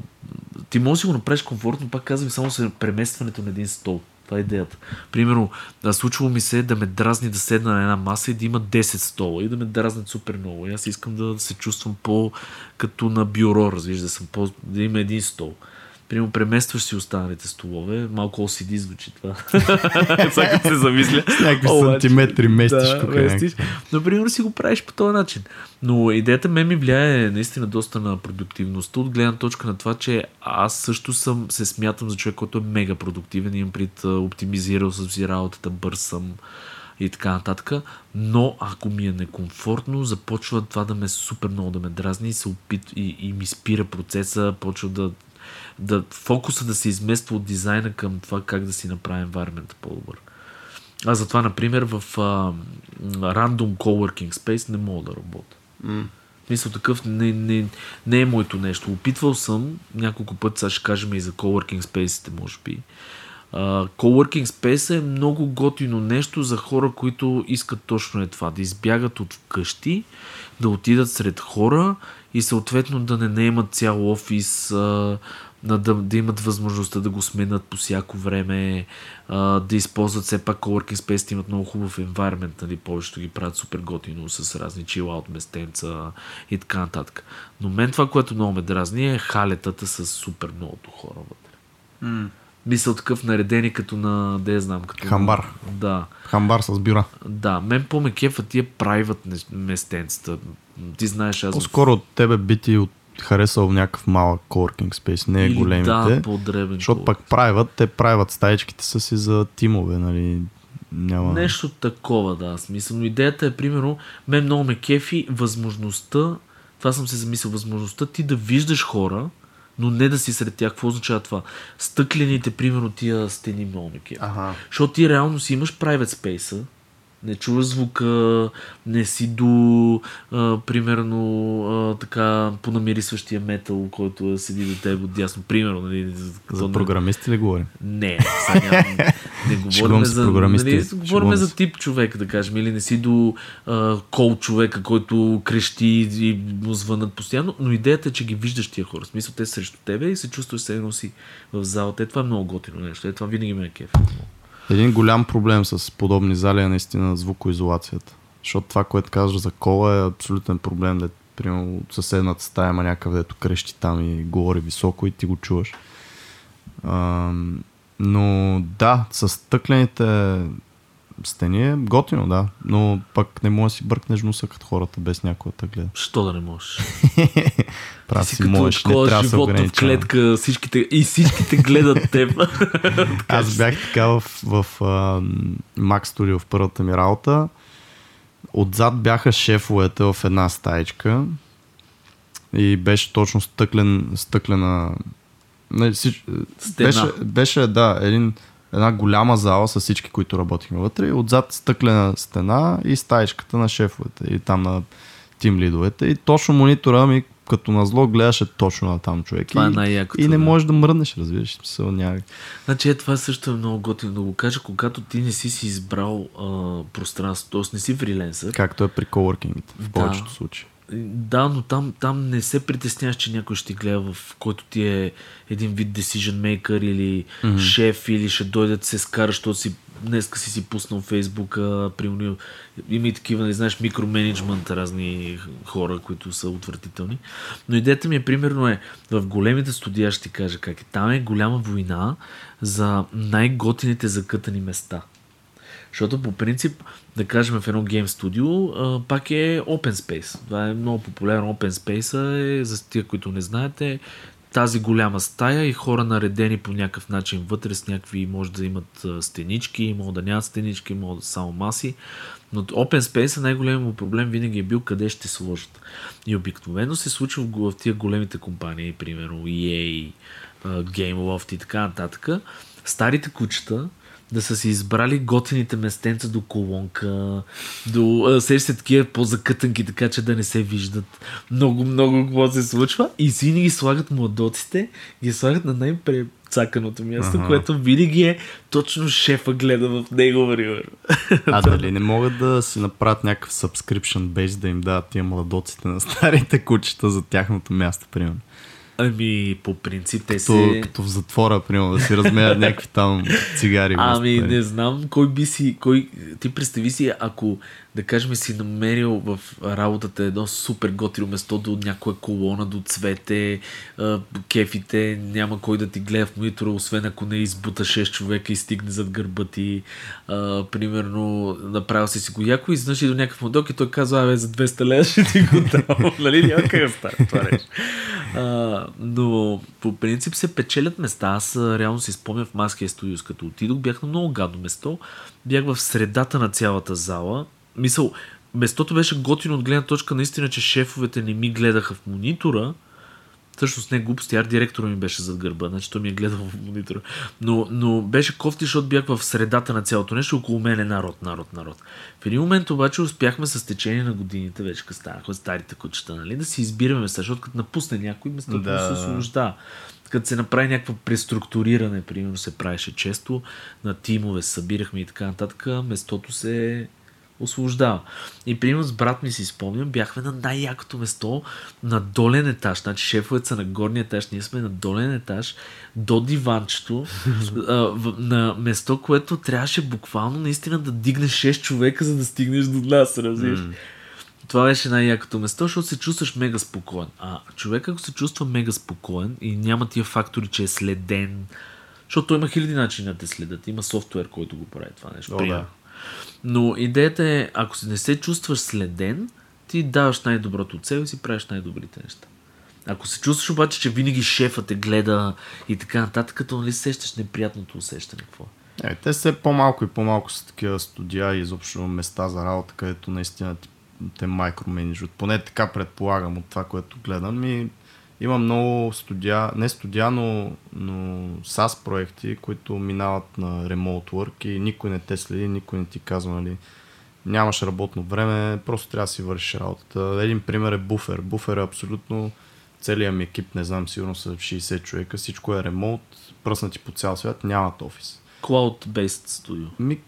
S1: Ти можеш да си го направиш комфортно, пак казвам, само с преместването на един стол. Това е идеята. Примерно, да, случвало ми се да ме дразни да седна на една маса и да има 10 стола и да ме дразнят супер много. И аз искам да се чувствам по като на бюро, разбираш, да, съм по, да има един стол. Примерно, преместваш си останалите столове, малко OCD звучи това. [laughs] Сега като се замисля.
S2: С някакви
S1: Обаче,
S2: сантиметри местиш тук
S1: местиш. Например, си го правиш по този начин. Но идеята ме ми влияе наистина доста на продуктивността от гледна точка на това, че аз също съм, се смятам за човек, който е мега продуктивен, имам пред оптимизирал съм си работата, бърз съм и така нататък. Но ако ми е некомфортно, започва това да ме супер много да ме дразни и, се опит, и, и ми спира процеса, почва да да фокуса да се измества от дизайна към това как да си направим environment по-добър. Аз затова, например, в а, Random Coworking Space не мога да работя. Мисля, такъв не, не, не е моето нещо. Опитвал съм няколко пъти, сега ще кажем и за Coworking Space-ите, може би. Uh, Coworking Space е много готино нещо за хора, които искат точно е това. Да избягат от вкъщи, да отидат сред хора и съответно да не наемат цял офис, а, на да, да имат възможността да го сменят по всяко време, а, да използват все пак Coworking Space, имат много хубав environment, нали, повечето ги правят супер готино с разни chill out местенца и така нататък. Но мен това, което много ме дразни е халетата с супер многото хора вътре. Мисъл такъв наредени като на, да я знам, като
S2: Хамбар.
S1: Да.
S2: Хамбар с бюра.
S1: Да, мен по-ме кефа тия не- местенцата. Ти знаеш, аз...
S2: По-скоро от тебе бити от харесал някакъв малък coworking space, не е големите.
S1: Да, по-дребен.
S2: защото пак правят, те правят стаечките са си за тимове, нали? Няма...
S1: Нещо такова, да. Смисъл. Но идеята е, примерно, мен много ме кефи възможността, това съм се замислил, възможността ти да виждаш хора, но не да си сред тях. Какво означава това? Стъклените, примерно, тия стени много ме кефи.
S2: Ага.
S1: Защото ти реално си имаш private space не чуваш звука, не си до, а, примерно, а, така, понамирисващия метал, който е седи до теб отдясно. Примерно, нали,
S2: За програмисти ли говорим?
S1: Не, сега нямам, не [laughs] говорим за,
S2: програмисти.
S1: нали, говорим за тип човек, да кажем, или не си до а, кол човека, който крещи и му звънат постоянно, но идеята е, че ги виждаш тия хора. В смисъл, те срещу тебе и се чувстваш се едно си в залата. Е, това е много готино нещо. Е, това винаги ме е кеф.
S2: Един голям проблем с подобни зали е наистина звукоизолацията. Защото това, което казваш за кола е абсолютен проблем. Да, примерно съседната стая има някакъв, дето крещи там и говори високо и ти го чуваш. Ам, но да, с стъклените стени е готино, да. Но пък не можеш да си бъркнеш носа като хората без някой да гледа.
S1: Що да не можеш? [laughs]
S2: Прав
S1: си
S2: си можеш, не трябва да се
S1: в клетка, всичките, и всичките гледат [laughs] теб.
S2: Аз бях така в, в uh, Mac Studio в първата ми работа. Отзад бяха шефовете в една стаечка и беше точно стъклен, стъклена... Не, всич...
S1: Стена.
S2: беше, беше, да, един, една голяма зала с всички, които работихме вътре отзад стъклена стена и стаечката на шефовете и там на тим лидовете и точно монитора ми като назло гледаше точно на там човек.
S1: Това е
S2: и,
S1: най-якото,
S2: и не
S1: да.
S2: можеш да мръднеш, разбираш. Смисъл, няма...
S1: Значи е, това също е много готино да го кажа, когато ти не си си избрал а, пространство, т.е. не си фриленсър.
S2: Както е при коворкингите, в
S1: Да.
S2: повечето случаи.
S1: Да, но там, там не се притесняваш, че някой ще гледа в който ти е един вид decision maker или mm-hmm. шеф или ще дойде да се скара, защото си днеска си си пуснал Фейсбука, примерно има и такива, не знаеш, микроменеджмент, разни хора, които са отвратителни. Но идеята ми е, примерно е, в големите студия ще ти кажа как е. Там е голяма война за най-готините закътани места. Защото по принцип, да кажем в едно гейм студио, пак е Open Space. Това е много популярно. Open Space е, за тия, които не знаете, тази голяма стая и хора наредени по някакъв начин вътре с някакви, може да имат стенички, може да нямат стенички, може да са само маси. Но Open Space най-големият му проблем винаги е бил къде ще сложат. И обикновено се случва в, в тия големите компании, примерно EA, GameLoft и така нататък. Старите кучета да са си избрали готините местенца до колонка, до се такива по-закътанки, така че да не се виждат много, много какво се случва и си ги слагат младоците, ги слагат на най-прецаканото място,
S2: Аха.
S1: което винаги е точно шефа гледа в него, примерно.
S2: А дали не могат да си направят някакъв subscription base да им дадат тия младоците на старите кучета за тяхното място, примерно?
S1: Ами, по принцип, те
S2: Като,
S1: се...
S2: като в затвора, примерно, да си размеят някакви там цигари.
S1: Ами, не знам кой би си, кой, ти представи си, ако, да кажем, си намерил в работата едно супер готино место до някоя колона, до цвете, кефите, няма кой да ти гледа в монитора, освен ако не избута 6 човека и стигне зад гърба ти. А, примерно, направил си си го яко и и до някакъв модок и той казва, абе, за 200 лева ще ти го дам. [laughs] нали, няма как да стане това нещо. Но по принцип се печелят места. Аз реално си спомням в Маския студиос, като отидох, бях на много гадно место. Бях в средата на цялата зала. Мисъл, местото беше готино от гледна точка наистина, че шефовете не ми гледаха в монитора. Всъщност не глупости, арт директора ми беше зад гърба, значи той ми е гледал в монитора. Но, но беше кофти, защото бях в средата на цялото нещо, около мен е народ, народ, народ. В един момент обаче успяхме с течение на годините, вече като станаха старите кучета, нали, да си избираме защото като напусне някой, местото
S2: Да.
S1: се освобождава. Като се направи някакво преструктуриране, примерно се правеше често, на тимове събирахме и така нататък, местото се освобождава. И примерно с брат ми си спомням, бяхме на най-якото место на долен етаж. Значи шефовете са на горния етаж, ние сме на долен етаж, до диванчето, [laughs] на место, което трябваше буквално наистина да дигнеш 6 човека, за да стигнеш до нас, разбираш. Това беше най-якото место, защото се чувстваш мега спокоен. А човек, ако се чувства мега спокоен и няма тия фактори, че е следен, защото има хиляди начини да те следят. Има софтуер, който го прави това нещо.
S2: О, да.
S1: Но идеята е, ако не се чувстваш следен, ти даваш най-доброто от себе си, правиш най-добрите неща. Ако се чувстваш обаче, че винаги шефът те гледа и така нататък, като нали сещаш неприятното усещане, какво
S2: е? те все по-малко и по-малко са такива студия и изобщо места за работа, където наистина те майкроменеджват. Поне така предполагам от това, което гледам. И има много студия, не студия, но, но SaaS проекти, които минават на remote work и никой не те следи, никой не ти казва, нали, нямаш работно време, просто трябва да си вършиш работата. Един пример е буфер. Буфер е абсолютно целият ми екип, не знам, сигурно са 60 човека, всичко е ремонт, пръснати по цял свят, нямат офис.
S1: Cloud-based студио.
S2: Ми,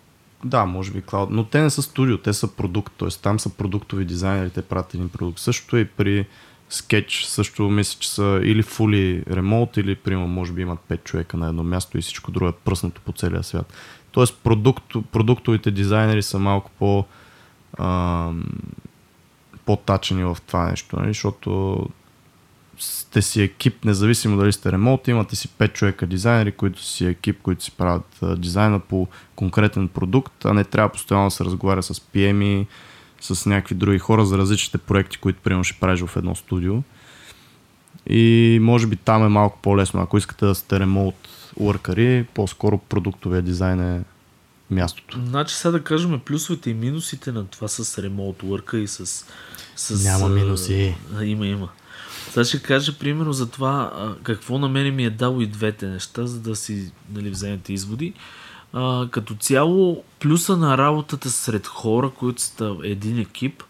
S2: да, може би клауд, но те не са студио, те са продукт, т.е. там са продуктови дизайнери, те правят един продукт. Същото е и при Sketch, също мисля, че са или fully remote, или примерно може би имат 5 човека на едно място и всичко друго е пръснато по целия свят. Тоест продукт, продуктовите дизайнери са малко по а, по-тачени в това нещо, нали? защото сте си екип, независимо дали сте ремонт, имате си 5 човека дизайнери, които си екип, които си правят дизайна по конкретен продукт, а не трябва постоянно да се разговаря с PM с някакви други хора за различните проекти, които примерно ще правиш в едно студио. И може би там е малко по-лесно. Ако искате да сте ремонт workъри, по-скоро продуктовия дизайн е мястото.
S1: Значи сега да кажем плюсовете и минусите на това с ремонт work и с... с
S2: Няма минуси.
S1: А, има, има. Сега ще кажа примерно за това какво на мен ми е дало и двете неща, за да си нали, вземете изводи. А, като цяло, плюса на работата сред хора, които са един екип,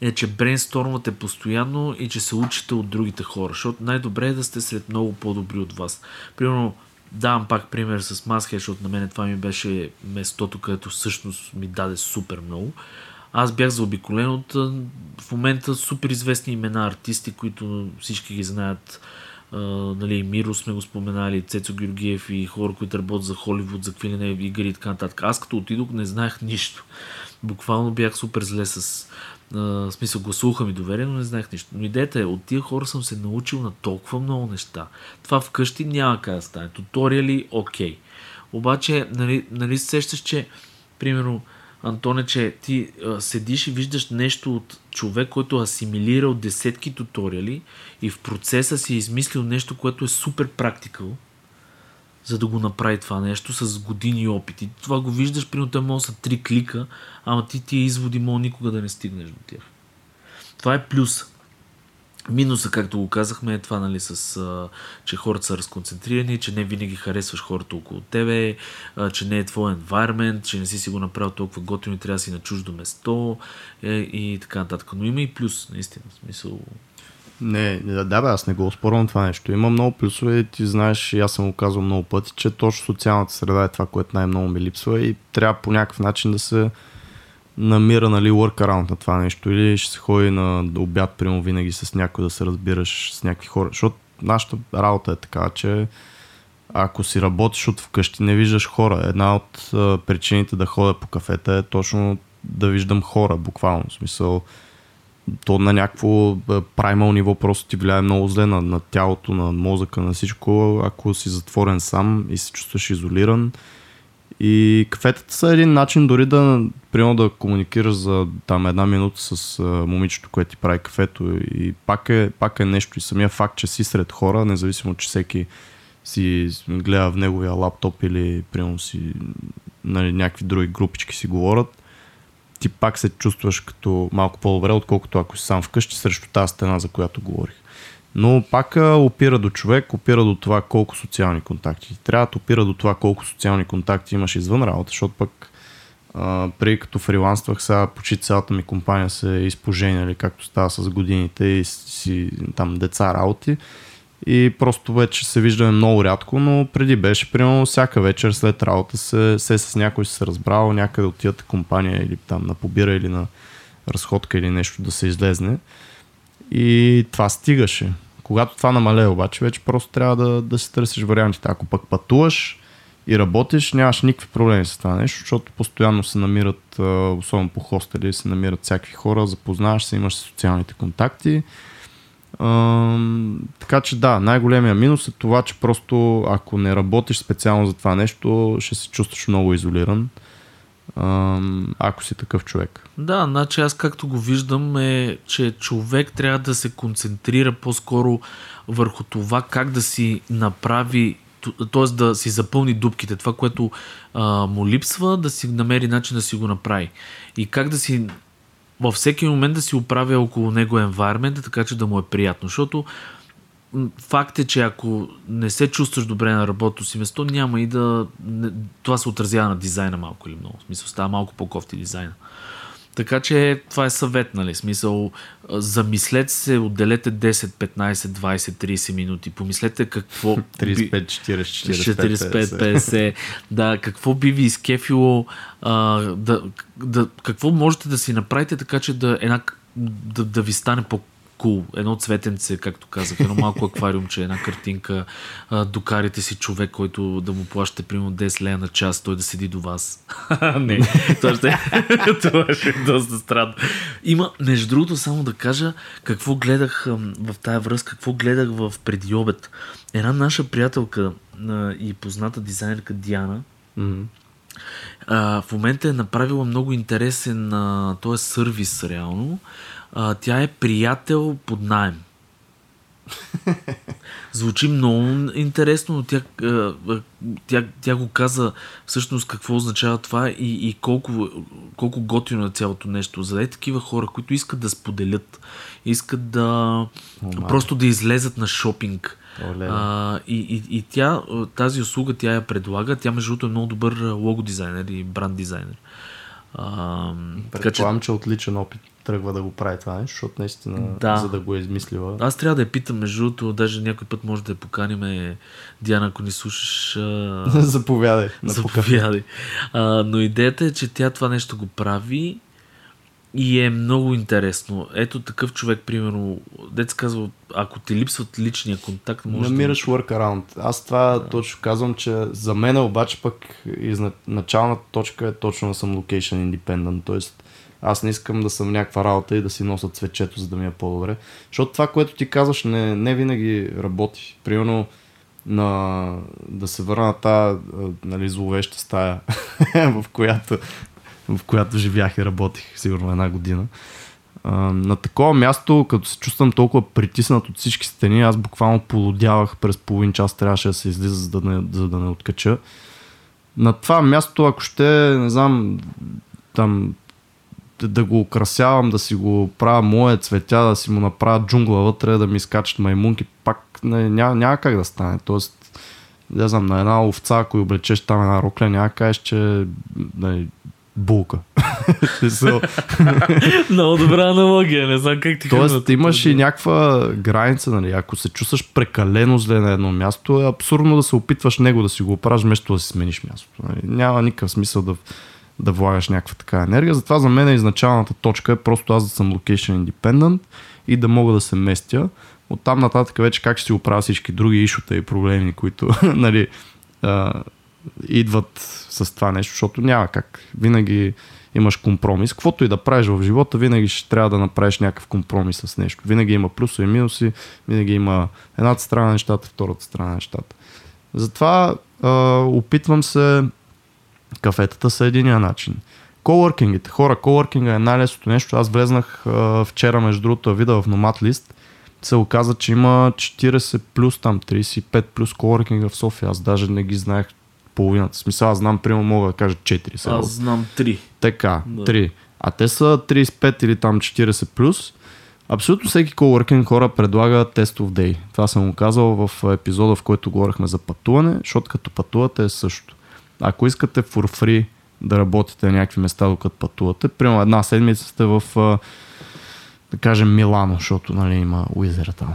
S1: е, че брейнстормвате постоянно и че се учите от другите хора. Защото най-добре е да сте сред много по-добри от вас. Примерно, давам пак пример с Масхед, защото на мен това ми беше местото, където всъщност ми даде супер много. Аз бях заобиколен от в момента супер известни имена артисти, които всички ги знаят. Нали, Миро сме го споменали, Цецо Георгиев и хора, които работят за Холивуд, за какви игри и така нататък. Аз като отидох не знаех нищо. Буквално бях супер зле с uh, смисъл гласуваха ми доверие, но не знаех нищо. Но идеята е, от тия хора съм се научил на толкова много неща. Това вкъщи няма как да стане. Туториали, окей. Okay. Обаче, нали, нали сещаш, че примерно Антоне, че ти а, седиш и виждаш нещо от човек, който е асимилирал десетки туториали и в процеса си е измислил нещо, което е супер практикал, за да го направи това нещо с години опит. И това го виждаш, примерно той може са три клика, ама ти тия изводи мога никога да не стигнеш до тях. Това е плюс. Минуса, както го казахме, е това, нали, с, а, че хората са разконцентрирани, че не винаги харесваш хората около тебе, а, че не е твой environment, че не си си го направил толкова готино и трябва да си на чуждо место е, и така нататък. Но има и плюс, наистина. В смисъл...
S2: Не, да, бе, аз не го спорвам това нещо. Има много плюсове ти знаеш, и аз съм го казвал много пъти, че точно социалната среда е това, което най-много ми липсва и трябва по някакъв начин да се намира нали, workaround на това нещо или ще се ходи на обяд, прямо винаги с някой да се разбираш с някакви хора. Защото нашата работа е така, че ако си работиш от вкъщи, не виждаш хора. Една от а, причините да ходя по кафета е точно да виждам хора, буквално. В смисъл, то на някакво праймал ниво просто ти влияе много зле на, на тялото, на мозъка, на всичко. Ако си затворен сам и се чувстваш изолиран, и кафетата са един начин дори да, примерно да комуникираш за там една минута с а, момичето, което ти прави кафето и пак е, пак е нещо и самия факт, че си сред хора, независимо, че всеки си гледа в неговия лаптоп или примерно си нали, някакви други групички си говорят, ти пак се чувстваш като малко по-добре, отколкото ако си сам вкъщи срещу тази стена, за която говорих. Но пак опира до човек, опира до това колко социални контакти. Трябва да опира до това колко социални контакти имаш извън работа, защото пък а, преди като фриланствах, сега почти цялата ми компания се е изпоженили, както става с годините и си там деца работи. И просто вече се виждаме много рядко, но преди беше, примерно, всяка вечер след работа се, се с някой се разбрал някъде от тията компания или там на побира или на разходка или нещо да се излезне. И това стигаше. Когато това намалее обаче, вече просто трябва да, да си търсиш вариантите. Ако пък пътуваш и работиш, нямаш никакви проблеми с това нещо, защото постоянно се намират, особено по хостели, се намират всякакви хора, запознаваш се, имаш социалните контакти. Uh, така че да, най-големия минус е това, че просто ако не работиш специално за това нещо, ще се чувстваш много изолиран. Ако си такъв човек.
S1: Да, значи аз както го виждам е, че човек трябва да се концентрира по-скоро върху това как да си направи т.е. да си запълни дупките, това, което а, му липсва, да си намери начин да си го направи. И как да си във всеки момент да си оправя около него environment, така че да му е приятно. Защото факт е, че ако не се чувстваш добре на работното си место, няма и да... Това се отразява на дизайна малко или много. В смисъл, става малко по-кофти дизайна. Така че това е съвет, нали? Смисъл, замислете се, отделете 10, 15, 20, 30 минути. Помислете какво...
S2: 35, 40, 45, 45 50.
S1: 50. Да, какво би ви изкефило, а, да, да, какво можете да си направите така, че да, една, да, да ви стане по кул. Cool. Едно цветенце, както казах, едно малко аквариумче, една картинка, а, докарите си човек, който да му плащате примерно 10 лея на час, той да седи до вас. [laughs] Не, това ще, [laughs] това ще е доста странно. Има, между другото, само да кажа какво гледах в тая връзка, какво гледах в преди обед. Една наша приятелка и позната дизайнерка Диана,
S2: Mm-hmm.
S1: А, в момента е направила много интересен а, този сервис реално. А, тя е приятел под найем. [laughs] Звучи много интересно, но тя, тя, тя го каза всъщност какво означава това и, и колко, колко готино е цялото нещо. За такива хора, които искат да споделят, искат да
S2: О,
S1: просто да излезат на шопинг.
S2: Оле.
S1: А, и, и, и тя, тази услуга тя я предлага. Тя между другото е много добър лого дизайнер и бранд дизайнер. А, така че
S2: Предполагам, че от личен опит тръгва да го прави това нещо, защото наистина,
S1: Да.
S2: за да го е измислила.
S1: Аз трябва да я питам, между другото, даже някой път може да я поканим. Диана, ако ни слушаш, а, [laughs]
S2: Заповядай.
S1: заповядай. А, но идеята е, че тя това нещо го прави и е много интересно. Ето такъв човек, примерно, дец казва, ако ти липсват личния контакт, може
S2: Намираш workaround. Аз това точно казвам, че за мен обаче пък началната точка е точно да съм location independent. Тоест аз не искам да съм някаква работа и да си нося цветчето, за да ми е по-добре. Защото това, което ти казваш, не, не винаги работи. Примерно на, да се върна на тази нали, зловеща стая, [laughs] в която, в която живях и работих сигурно една година. А, на такова място, като се чувствам толкова притиснат от всички стени, аз буквално полудявах през половин час, трябваше да се излиза, за да не, за да не откача. На това място, ако ще, не знам, там да- да го украсявам, да си го правя мое цветя, да си му направя джунгла вътре, да ми скачат маймунки, пак не, няма, няма как да стане. Тоест, не знам, на една овца, ако облечеш там една рокля, няма да кажеш, че нали, булка. [laughs] [laughs]
S1: Много добра аналогия, не знам как ти
S2: Тоест, имаш и някаква граница, нали? Ако се чувстваш прекалено зле на едно място, е абсурдно да се опитваш него да си го оправиш, вместо да си смениш мястото. Нали? Няма никакъв смисъл да, да влагаш някаква така енергия. Затова за мен изначалната точка е просто аз да съм location independent и да мога да се местя. От там нататък вече как ще си оправя всички други ишута и проблеми, които [laughs] нали, идват с това нещо, защото няма как. Винаги имаш компромис. Каквото и да правиш в живота, винаги ще трябва да направиш някакъв компромис с нещо. Винаги има плюсове и минуси, винаги има едната страна на нещата, втората страна на нещата. Затова а, опитвам се кафетата са единия начин. Колоркингите. Хора, колоркинга е най-лесното нещо. Аз влезнах а, вчера, между другото, да видя в Nomad List. Се оказа, че има 40 плюс там, 35 плюс колоркинга в София. Аз даже не ги знаех половината. Смисъл, аз знам, примерно мога да кажа 4 сега.
S1: Аз знам три.
S2: Така,
S1: Да.
S2: 3. А те са 35 или там 40 плюс. Абсолютно всеки coworking хора предлага тестов дей. Това съм го казал в епизода, в който говорихме за пътуване, защото като пътувате е също. Ако искате for free да работите на някакви места, докато пътувате, примерно една седмица сте в, да кажем, Милано, защото нали, има Уизера там.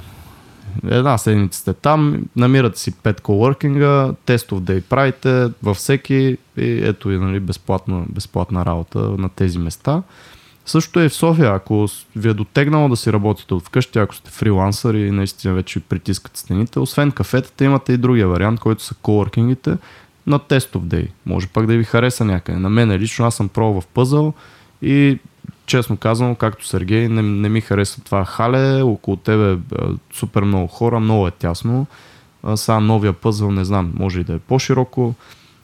S2: Една седмица сте там, намирате си 5 коворкинга, тестов дей правите във всеки и ето и нали, безплатна, безплатна работа на тези места. Също е и в София, ако ви е дотегнало да си работите от вкъщи, ако сте фрилансър и наистина вече ви притискат стените, освен кафетата имате и другия вариант, който са коворкингите на тестов дей. Може пак да ви хареса някъде. На мен лично аз съм пробвал в пъзъл и честно казано, както Сергей, не, не ми хареса това хале, около тебе супер много хора, много е тясно. Сега новия пъзъл, не знам, може и да е по-широко,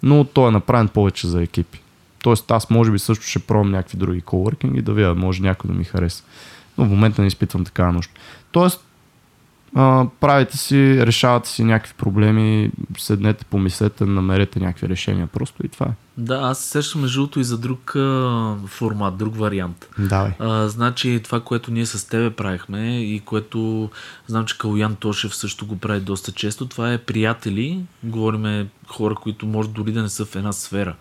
S2: но той е направен повече за екипи. Тоест аз може би също ще пробвам някакви други коворкинги да видя, може някой да ми хареса. Но в момента не изпитвам такава нужда. Тоест, а, правите си, решавате си някакви проблеми, седнете, помислете, намерете някакви решения просто и това е.
S1: Да, аз сещам между другото и за друг а, формат, друг вариант.
S2: Давай.
S1: А, значи това, което ние с тебе правихме и което знам, че Калуян Тошев също го прави доста често, това е приятели, говориме хора, които може дори да не са в една сфера.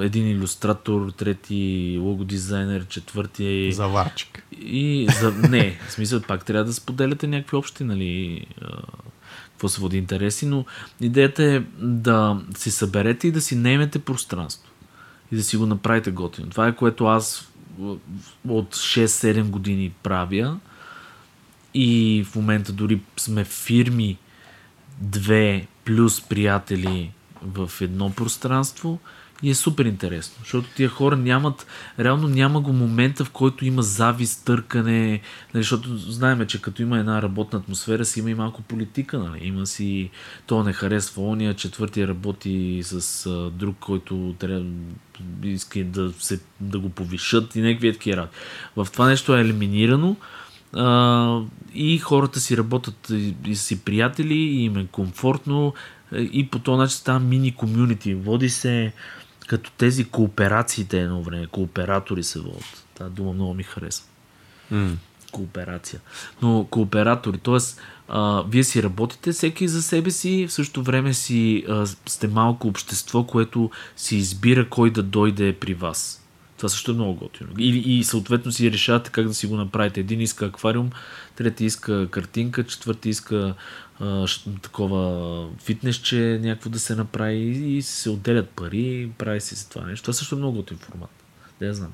S1: Един иллюстратор, трети логодизайнер, четвърти
S2: Заварчик.
S1: и за... Не, в смисъл пак трябва да споделяте някакви общи, нали, какво интереси, но идеята е да си съберете и да си наемете пространство. И да си го направите готино. Това е което аз от 6-7 години правя. И в момента дори сме фирми две плюс приятели в едно пространство и е супер интересно, защото тия хора нямат, реално няма го момента, в който има завист, търкане, нали, защото знаеме, че като има една работна атмосфера, си има и малко политика, нали? има си, то не харесва ония, четвъртия работи с а, друг, който трябва иска да, се, да го повишат и някакви такива работи. В това нещо е елиминирано, а, и хората си работят и, и си приятели, и им е комфортно и по този начин става мини комюнити. Води се като тези кооперациите едно време. Кооператори се водят. Тази дума много ми харесва.
S2: М.
S1: Кооперация. Но кооператори, т.е. вие си работите всеки за себе си, в същото време си а, сте малко общество, което си избира кой да дойде при вас. Това също е много готино. И, и съответно си решавате как да си го направите. Един иска аквариум, трети иска картинка, четвърти иска такова фитнесче, някакво да се направи и, се отделят пари, прави се това нещо. Това също е много готин формат. Да я знам.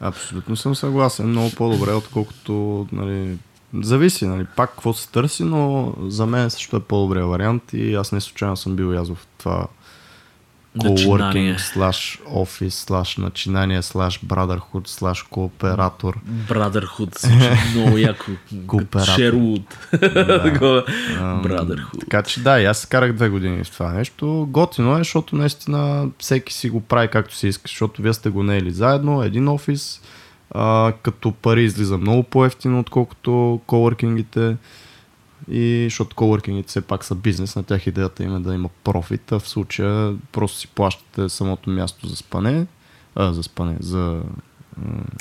S2: Абсолютно съм съгласен. Много по-добре, отколкото нали, зависи, нали, пак какво се търси, но за мен също е по-добрия вариант и аз не случайно съм бил аз в това. Coworking, slash офис, slash начинание, slash brotherhood, slash кооператор.
S1: Brotherhood звучи [laughs] много яко.
S2: Кооператор.
S1: Шервуд. [laughs] Brotherhood.
S2: Така че да, и аз се карах две години в това нещо. Готино е, защото наистина всеки си го прави както си иска, защото вие сте го наели заедно, един офис, а, като пари излиза много по-ефтино, отколкото коворкингите. И защото коворкингите все пак са бизнес, на тях идеята им е да има профит, а в случая просто си плащате самото място за спане, а, за спане, за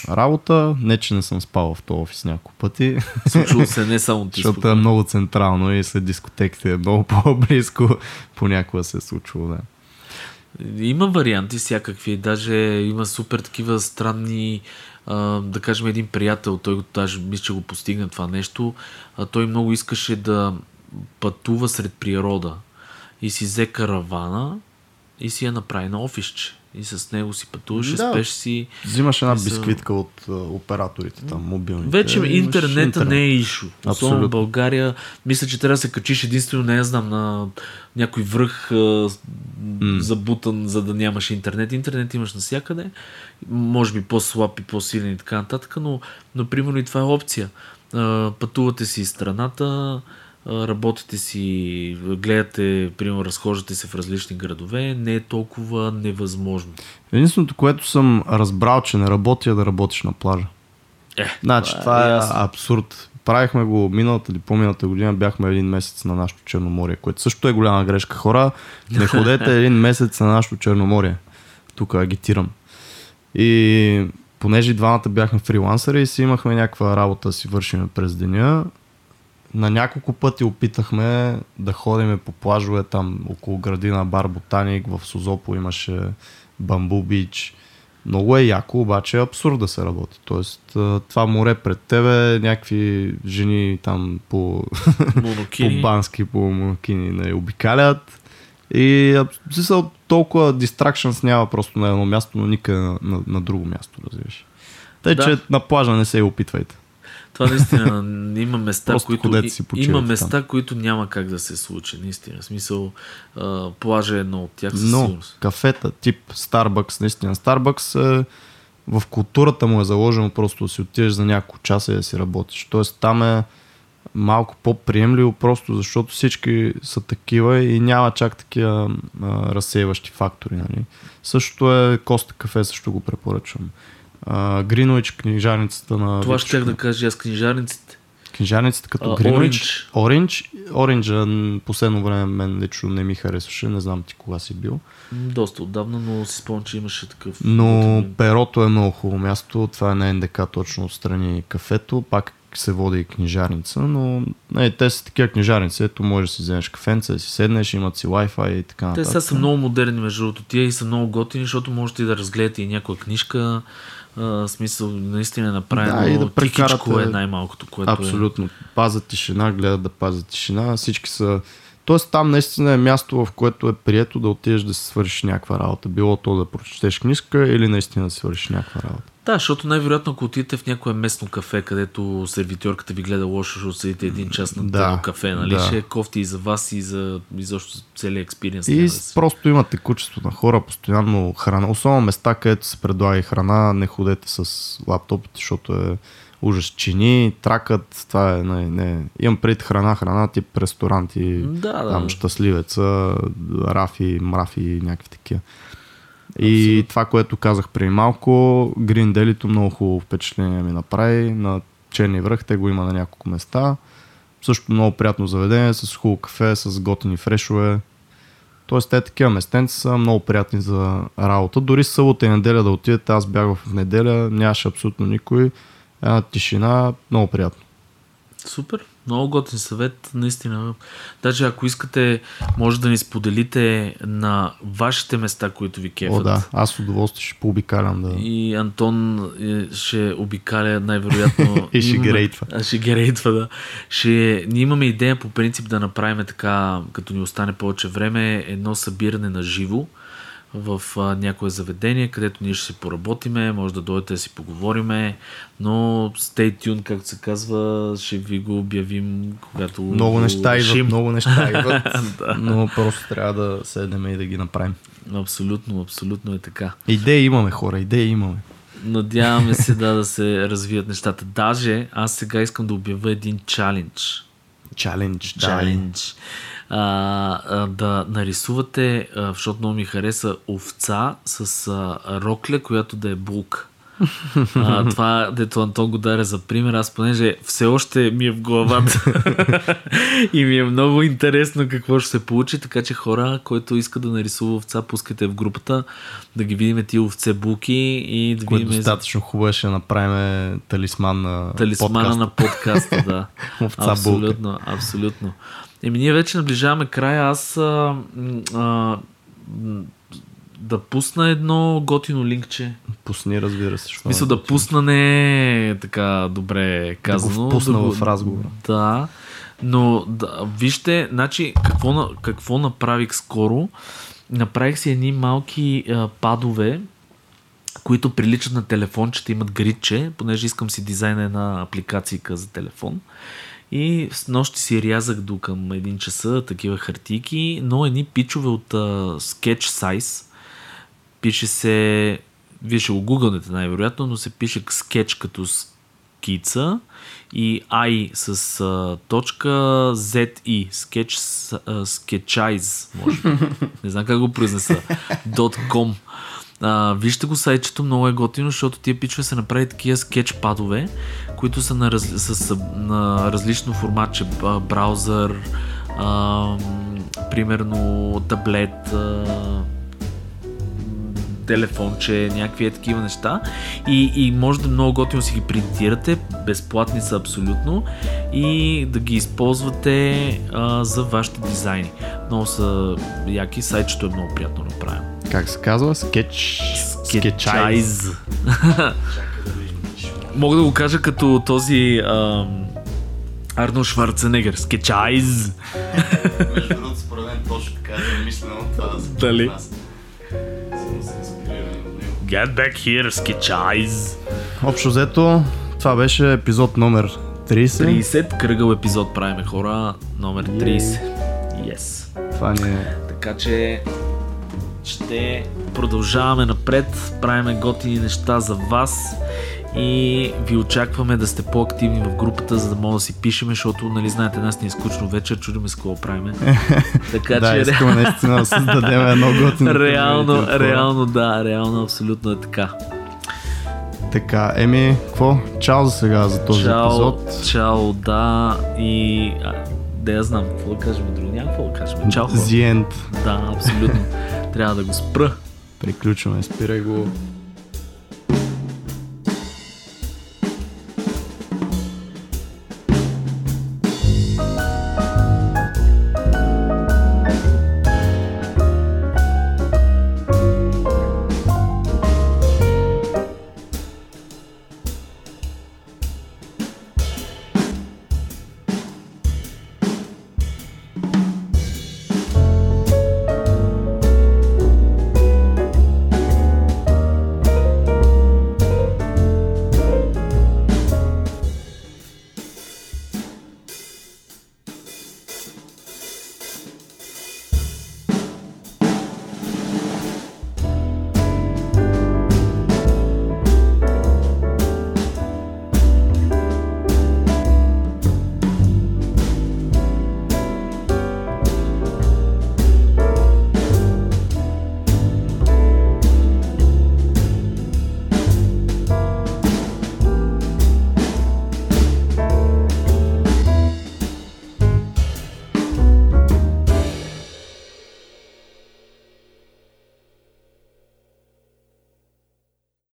S2: работа. Не, че не съм спал в този офис няколко пъти.
S1: Случва се не [laughs] само ти.
S2: Защото е много централно и след дискотеките е много [laughs] по-близко. Понякога се е случвало, да.
S1: Има варианти всякакви, даже има супер такива странни, да кажем един приятел, той даже мисля, че го постигна това нещо, а, той много искаше да пътува сред природа и си взе каравана и си я направи на офисче. И с него си пътуваше,
S2: Да.
S1: спеш си.
S2: Взимаш една бисквитка от а, операторите там, мобилните.
S1: Вече интернета не е ишу. Особено
S2: Абсолютно.
S1: в България. Мисля, че трябва да се качиш единствено, не знам, на някой връх а, забутан, за да нямаш интернет. Интернет имаш навсякъде. Може би по-слаб и по-силен и така нататък, но, но примерно и това е опция. А, пътувате си страната, работите си, гледате, примерно разхождате се в различни градове, не е толкова невъзможно.
S2: Единственото, което съм разбрал, че не работи, е да работиш на плажа.
S1: Е,
S2: Значи, това е
S1: ясно.
S2: абсурд. Правихме го миналата или по-миналата година, бяхме един месец на нашото Черноморие, което също е голяма грешка. Хора, не [laughs] ходете един месец на нашото Черноморие. Тук агитирам. И понеже двамата бяхме фрилансъри и си имахме някаква работа си вършиме през деня, няколко пъти опитахме да ходиме по плажове там около градина Бар Ботаник, в Созопо имаше Бамбу Бич. Много е яко, обаче е абсурд да се работи. Тоест, това море пред тебе, някакви жени там по, [laughs] по
S1: Монокини.
S2: бански, по мукини не обикалят. И смисъл, толкова дистракшнс няма просто на едно място, но никъде на, на, на друго място, разбираш. Тъй,
S1: Да.
S2: че на плажа не се и опитвайте.
S1: Това наистина има места,
S2: Просто
S1: които
S2: си
S1: има
S2: там.
S1: места, които няма как да се случи, наистина. В смисъл, а, плажа е едно от тях със
S2: Но
S1: сигурност.
S2: кафета, тип Starbucks, наистина Starbucks е, в културата му е заложено просто да си отидеш за няколко часа и да си работиш. Тоест там е малко по-приемливо, просто защото всички са такива и няма чак такива а, разсейващи фактори. Нали. Същото е Коста кафе, също го препоръчвам. Гринович, книжарницата на...
S1: Това ще да кажа аз, книжарниците.
S2: Книжарниците като Гринович. Ориндж. Ориндж последно време мен лично не ми харесваше, не знам ти кога си бил.
S1: Доста отдавна, но си спомням, че имаше такъв.
S2: Но перото е много хубаво място. Това е на НДК точно отстрани кафето. Пак се води и книжарница, но не, те са такива книжарници, ето може да си вземеш кафенца, да си седнеш, имат си Wi-Fi и така
S1: нататък. Те сега са много модерни между другото тия и са много готини, защото можете да разгледате и някоя книжка, а, смисъл наистина е направено да, и да тихичко е най-малкото, което
S2: Абсолютно. Е. Пазят тишина, гледат да пазят тишина, всички са Тоест там наистина е място, в което е прието да отидеш да си свършиш някаква работа. Било то да прочетеш книжка или наистина да свършиш някаква работа.
S1: Да, защото най-вероятно ако отидете в някое местно кафе, където сервитьорката ви гледа лошо, защото седите един час на да, кафе, нали? Да. Ще е кофти и за вас и за изобщо целият експириенс.
S2: И да просто имате кучество на хора, постоянно храна. Особено места, където се предлага и храна, не ходете с лаптопите, защото е ужас. Чини, тракът, това е, не, не. Имам пред храна, храна, тип ресторанти,
S1: да, да.
S2: там щастливеца, рафи, мрафи, някакви такива. И това, което казах преди малко, Гринделито много хубаво впечатление ми направи. На Черни връх, те го има на няколко места. Също много приятно заведение, с хубаво кафе, с готини фрешове. Тоест, те такива местенци са много приятни за работа. Дори събота и неделя да отидете, аз бях в неделя, нямаше абсолютно никой. Една тишина, много приятно.
S1: Супер. Много готин съвет, наистина. Даже ако искате, може да ни споделите на вашите места, които ви кефат.
S2: О, да, аз с удоволствие ще пообикалям. Да.
S1: И Антон е, ще обикаля най-вероятно. [laughs]
S2: и ще герейтва.
S1: А, ще герейтва, да. Ще... Ние имаме идея по принцип да направим така, като ни остане повече време, едно събиране на живо в а, някое заведение, където ние ще си поработиме, може да дойдете да си поговориме, но stay tuned, както се казва, ще ви го обявим, когато
S2: Много неща идват, много неща идват, [laughs] да. но просто трябва да седнем и да ги направим.
S1: Абсолютно, абсолютно е така.
S2: Идеи имаме хора, идеи имаме.
S1: Надяваме се [laughs] да, да се развият нещата. Даже аз сега искам да обявя един чалендж.
S2: Чалендж,
S1: Чалендж а, а, да нарисувате, а, защото много ми хареса овца с а, рокля, която да е булка. а, [laughs] това, дето Антон го даде за пример, аз понеже все още ми е в главата [laughs] и ми е много интересно какво ще се получи, така че хора, който иска да нарисува овца, пускайте в групата, да ги видим тия овце буки и да
S2: Което видим... достатъчно хубаво ще направим талисман на
S1: Талисмана
S2: подкаст.
S1: на подкаста, да. [laughs]
S2: овца
S1: абсолютно, абсолютно. Еми, ние вече наближаваме края. Аз а, а, да пусна едно готино линкче.
S2: Пусни, разбира се.
S1: Мисля да пусна не е така добре казано.
S2: Да го пусна да в разговора.
S1: Да. Но да, вижте, значи, какво, какво направих скоро. Направих си едни малки а, падове, които приличат на телефончета, имат гридче, понеже искам си дизайна една апликация за телефон. И с нощи си рязах до към един часа такива хартийки, но едни пичове от uh, Sketch Size. Пише се, вие ще го гугълнете най-вероятно, но се пише Sketch като скица и I с uh, точка ZI. Sketch, uh, Sketchize, може. [laughs] Не знам как го произнеса. .com. А, вижте го сайчето, много е готино, защото тия пичове са направи такива скетч падове, които са на, раз, с, на различно форматче. Браузър, а, примерно таблет, а, телефонче, някакви е такива неща. И, и може да много готино си ги принтирате, безплатни са абсолютно, и да ги използвате а, за вашите дизайни. Много са яки, сайтчето е много приятно направено.
S2: Как се казва? Скетч...
S1: Скетчайз. [laughs] Мога да го кажа като този ам... Арно Шварценегер. Скетчайз.
S2: Между другото, според мен точно така е мислено това да
S1: Дали? Get back here, скетчайз.
S2: Общо взето, това беше епизод номер 30.
S1: 30 кръгъл епизод правиме хора, номер 30. Yes.
S2: Това ни е...
S1: Така че ще продължаваме напред, правиме готини неща за вас и ви очакваме да сте по-активни в групата, за да мога да си пишеме, защото, нали, знаете, нас ни е скучно вечер, чудиме с какво правиме. [laughs]
S2: Така да, че... искаме наистина да създадем едно готино. [laughs]
S1: Реално, реално, да, реално, абсолютно е така.
S2: Така, еми, какво? Чао за сега, за този
S1: чао,
S2: епизод.
S1: Чао, да, и... А, да я знам, какво да кажем друго, няма какво да кажем. Чао,
S2: The end.
S1: Да, абсолютно. [laughs] Трябва да го спра.
S2: Приключваме, спирай го.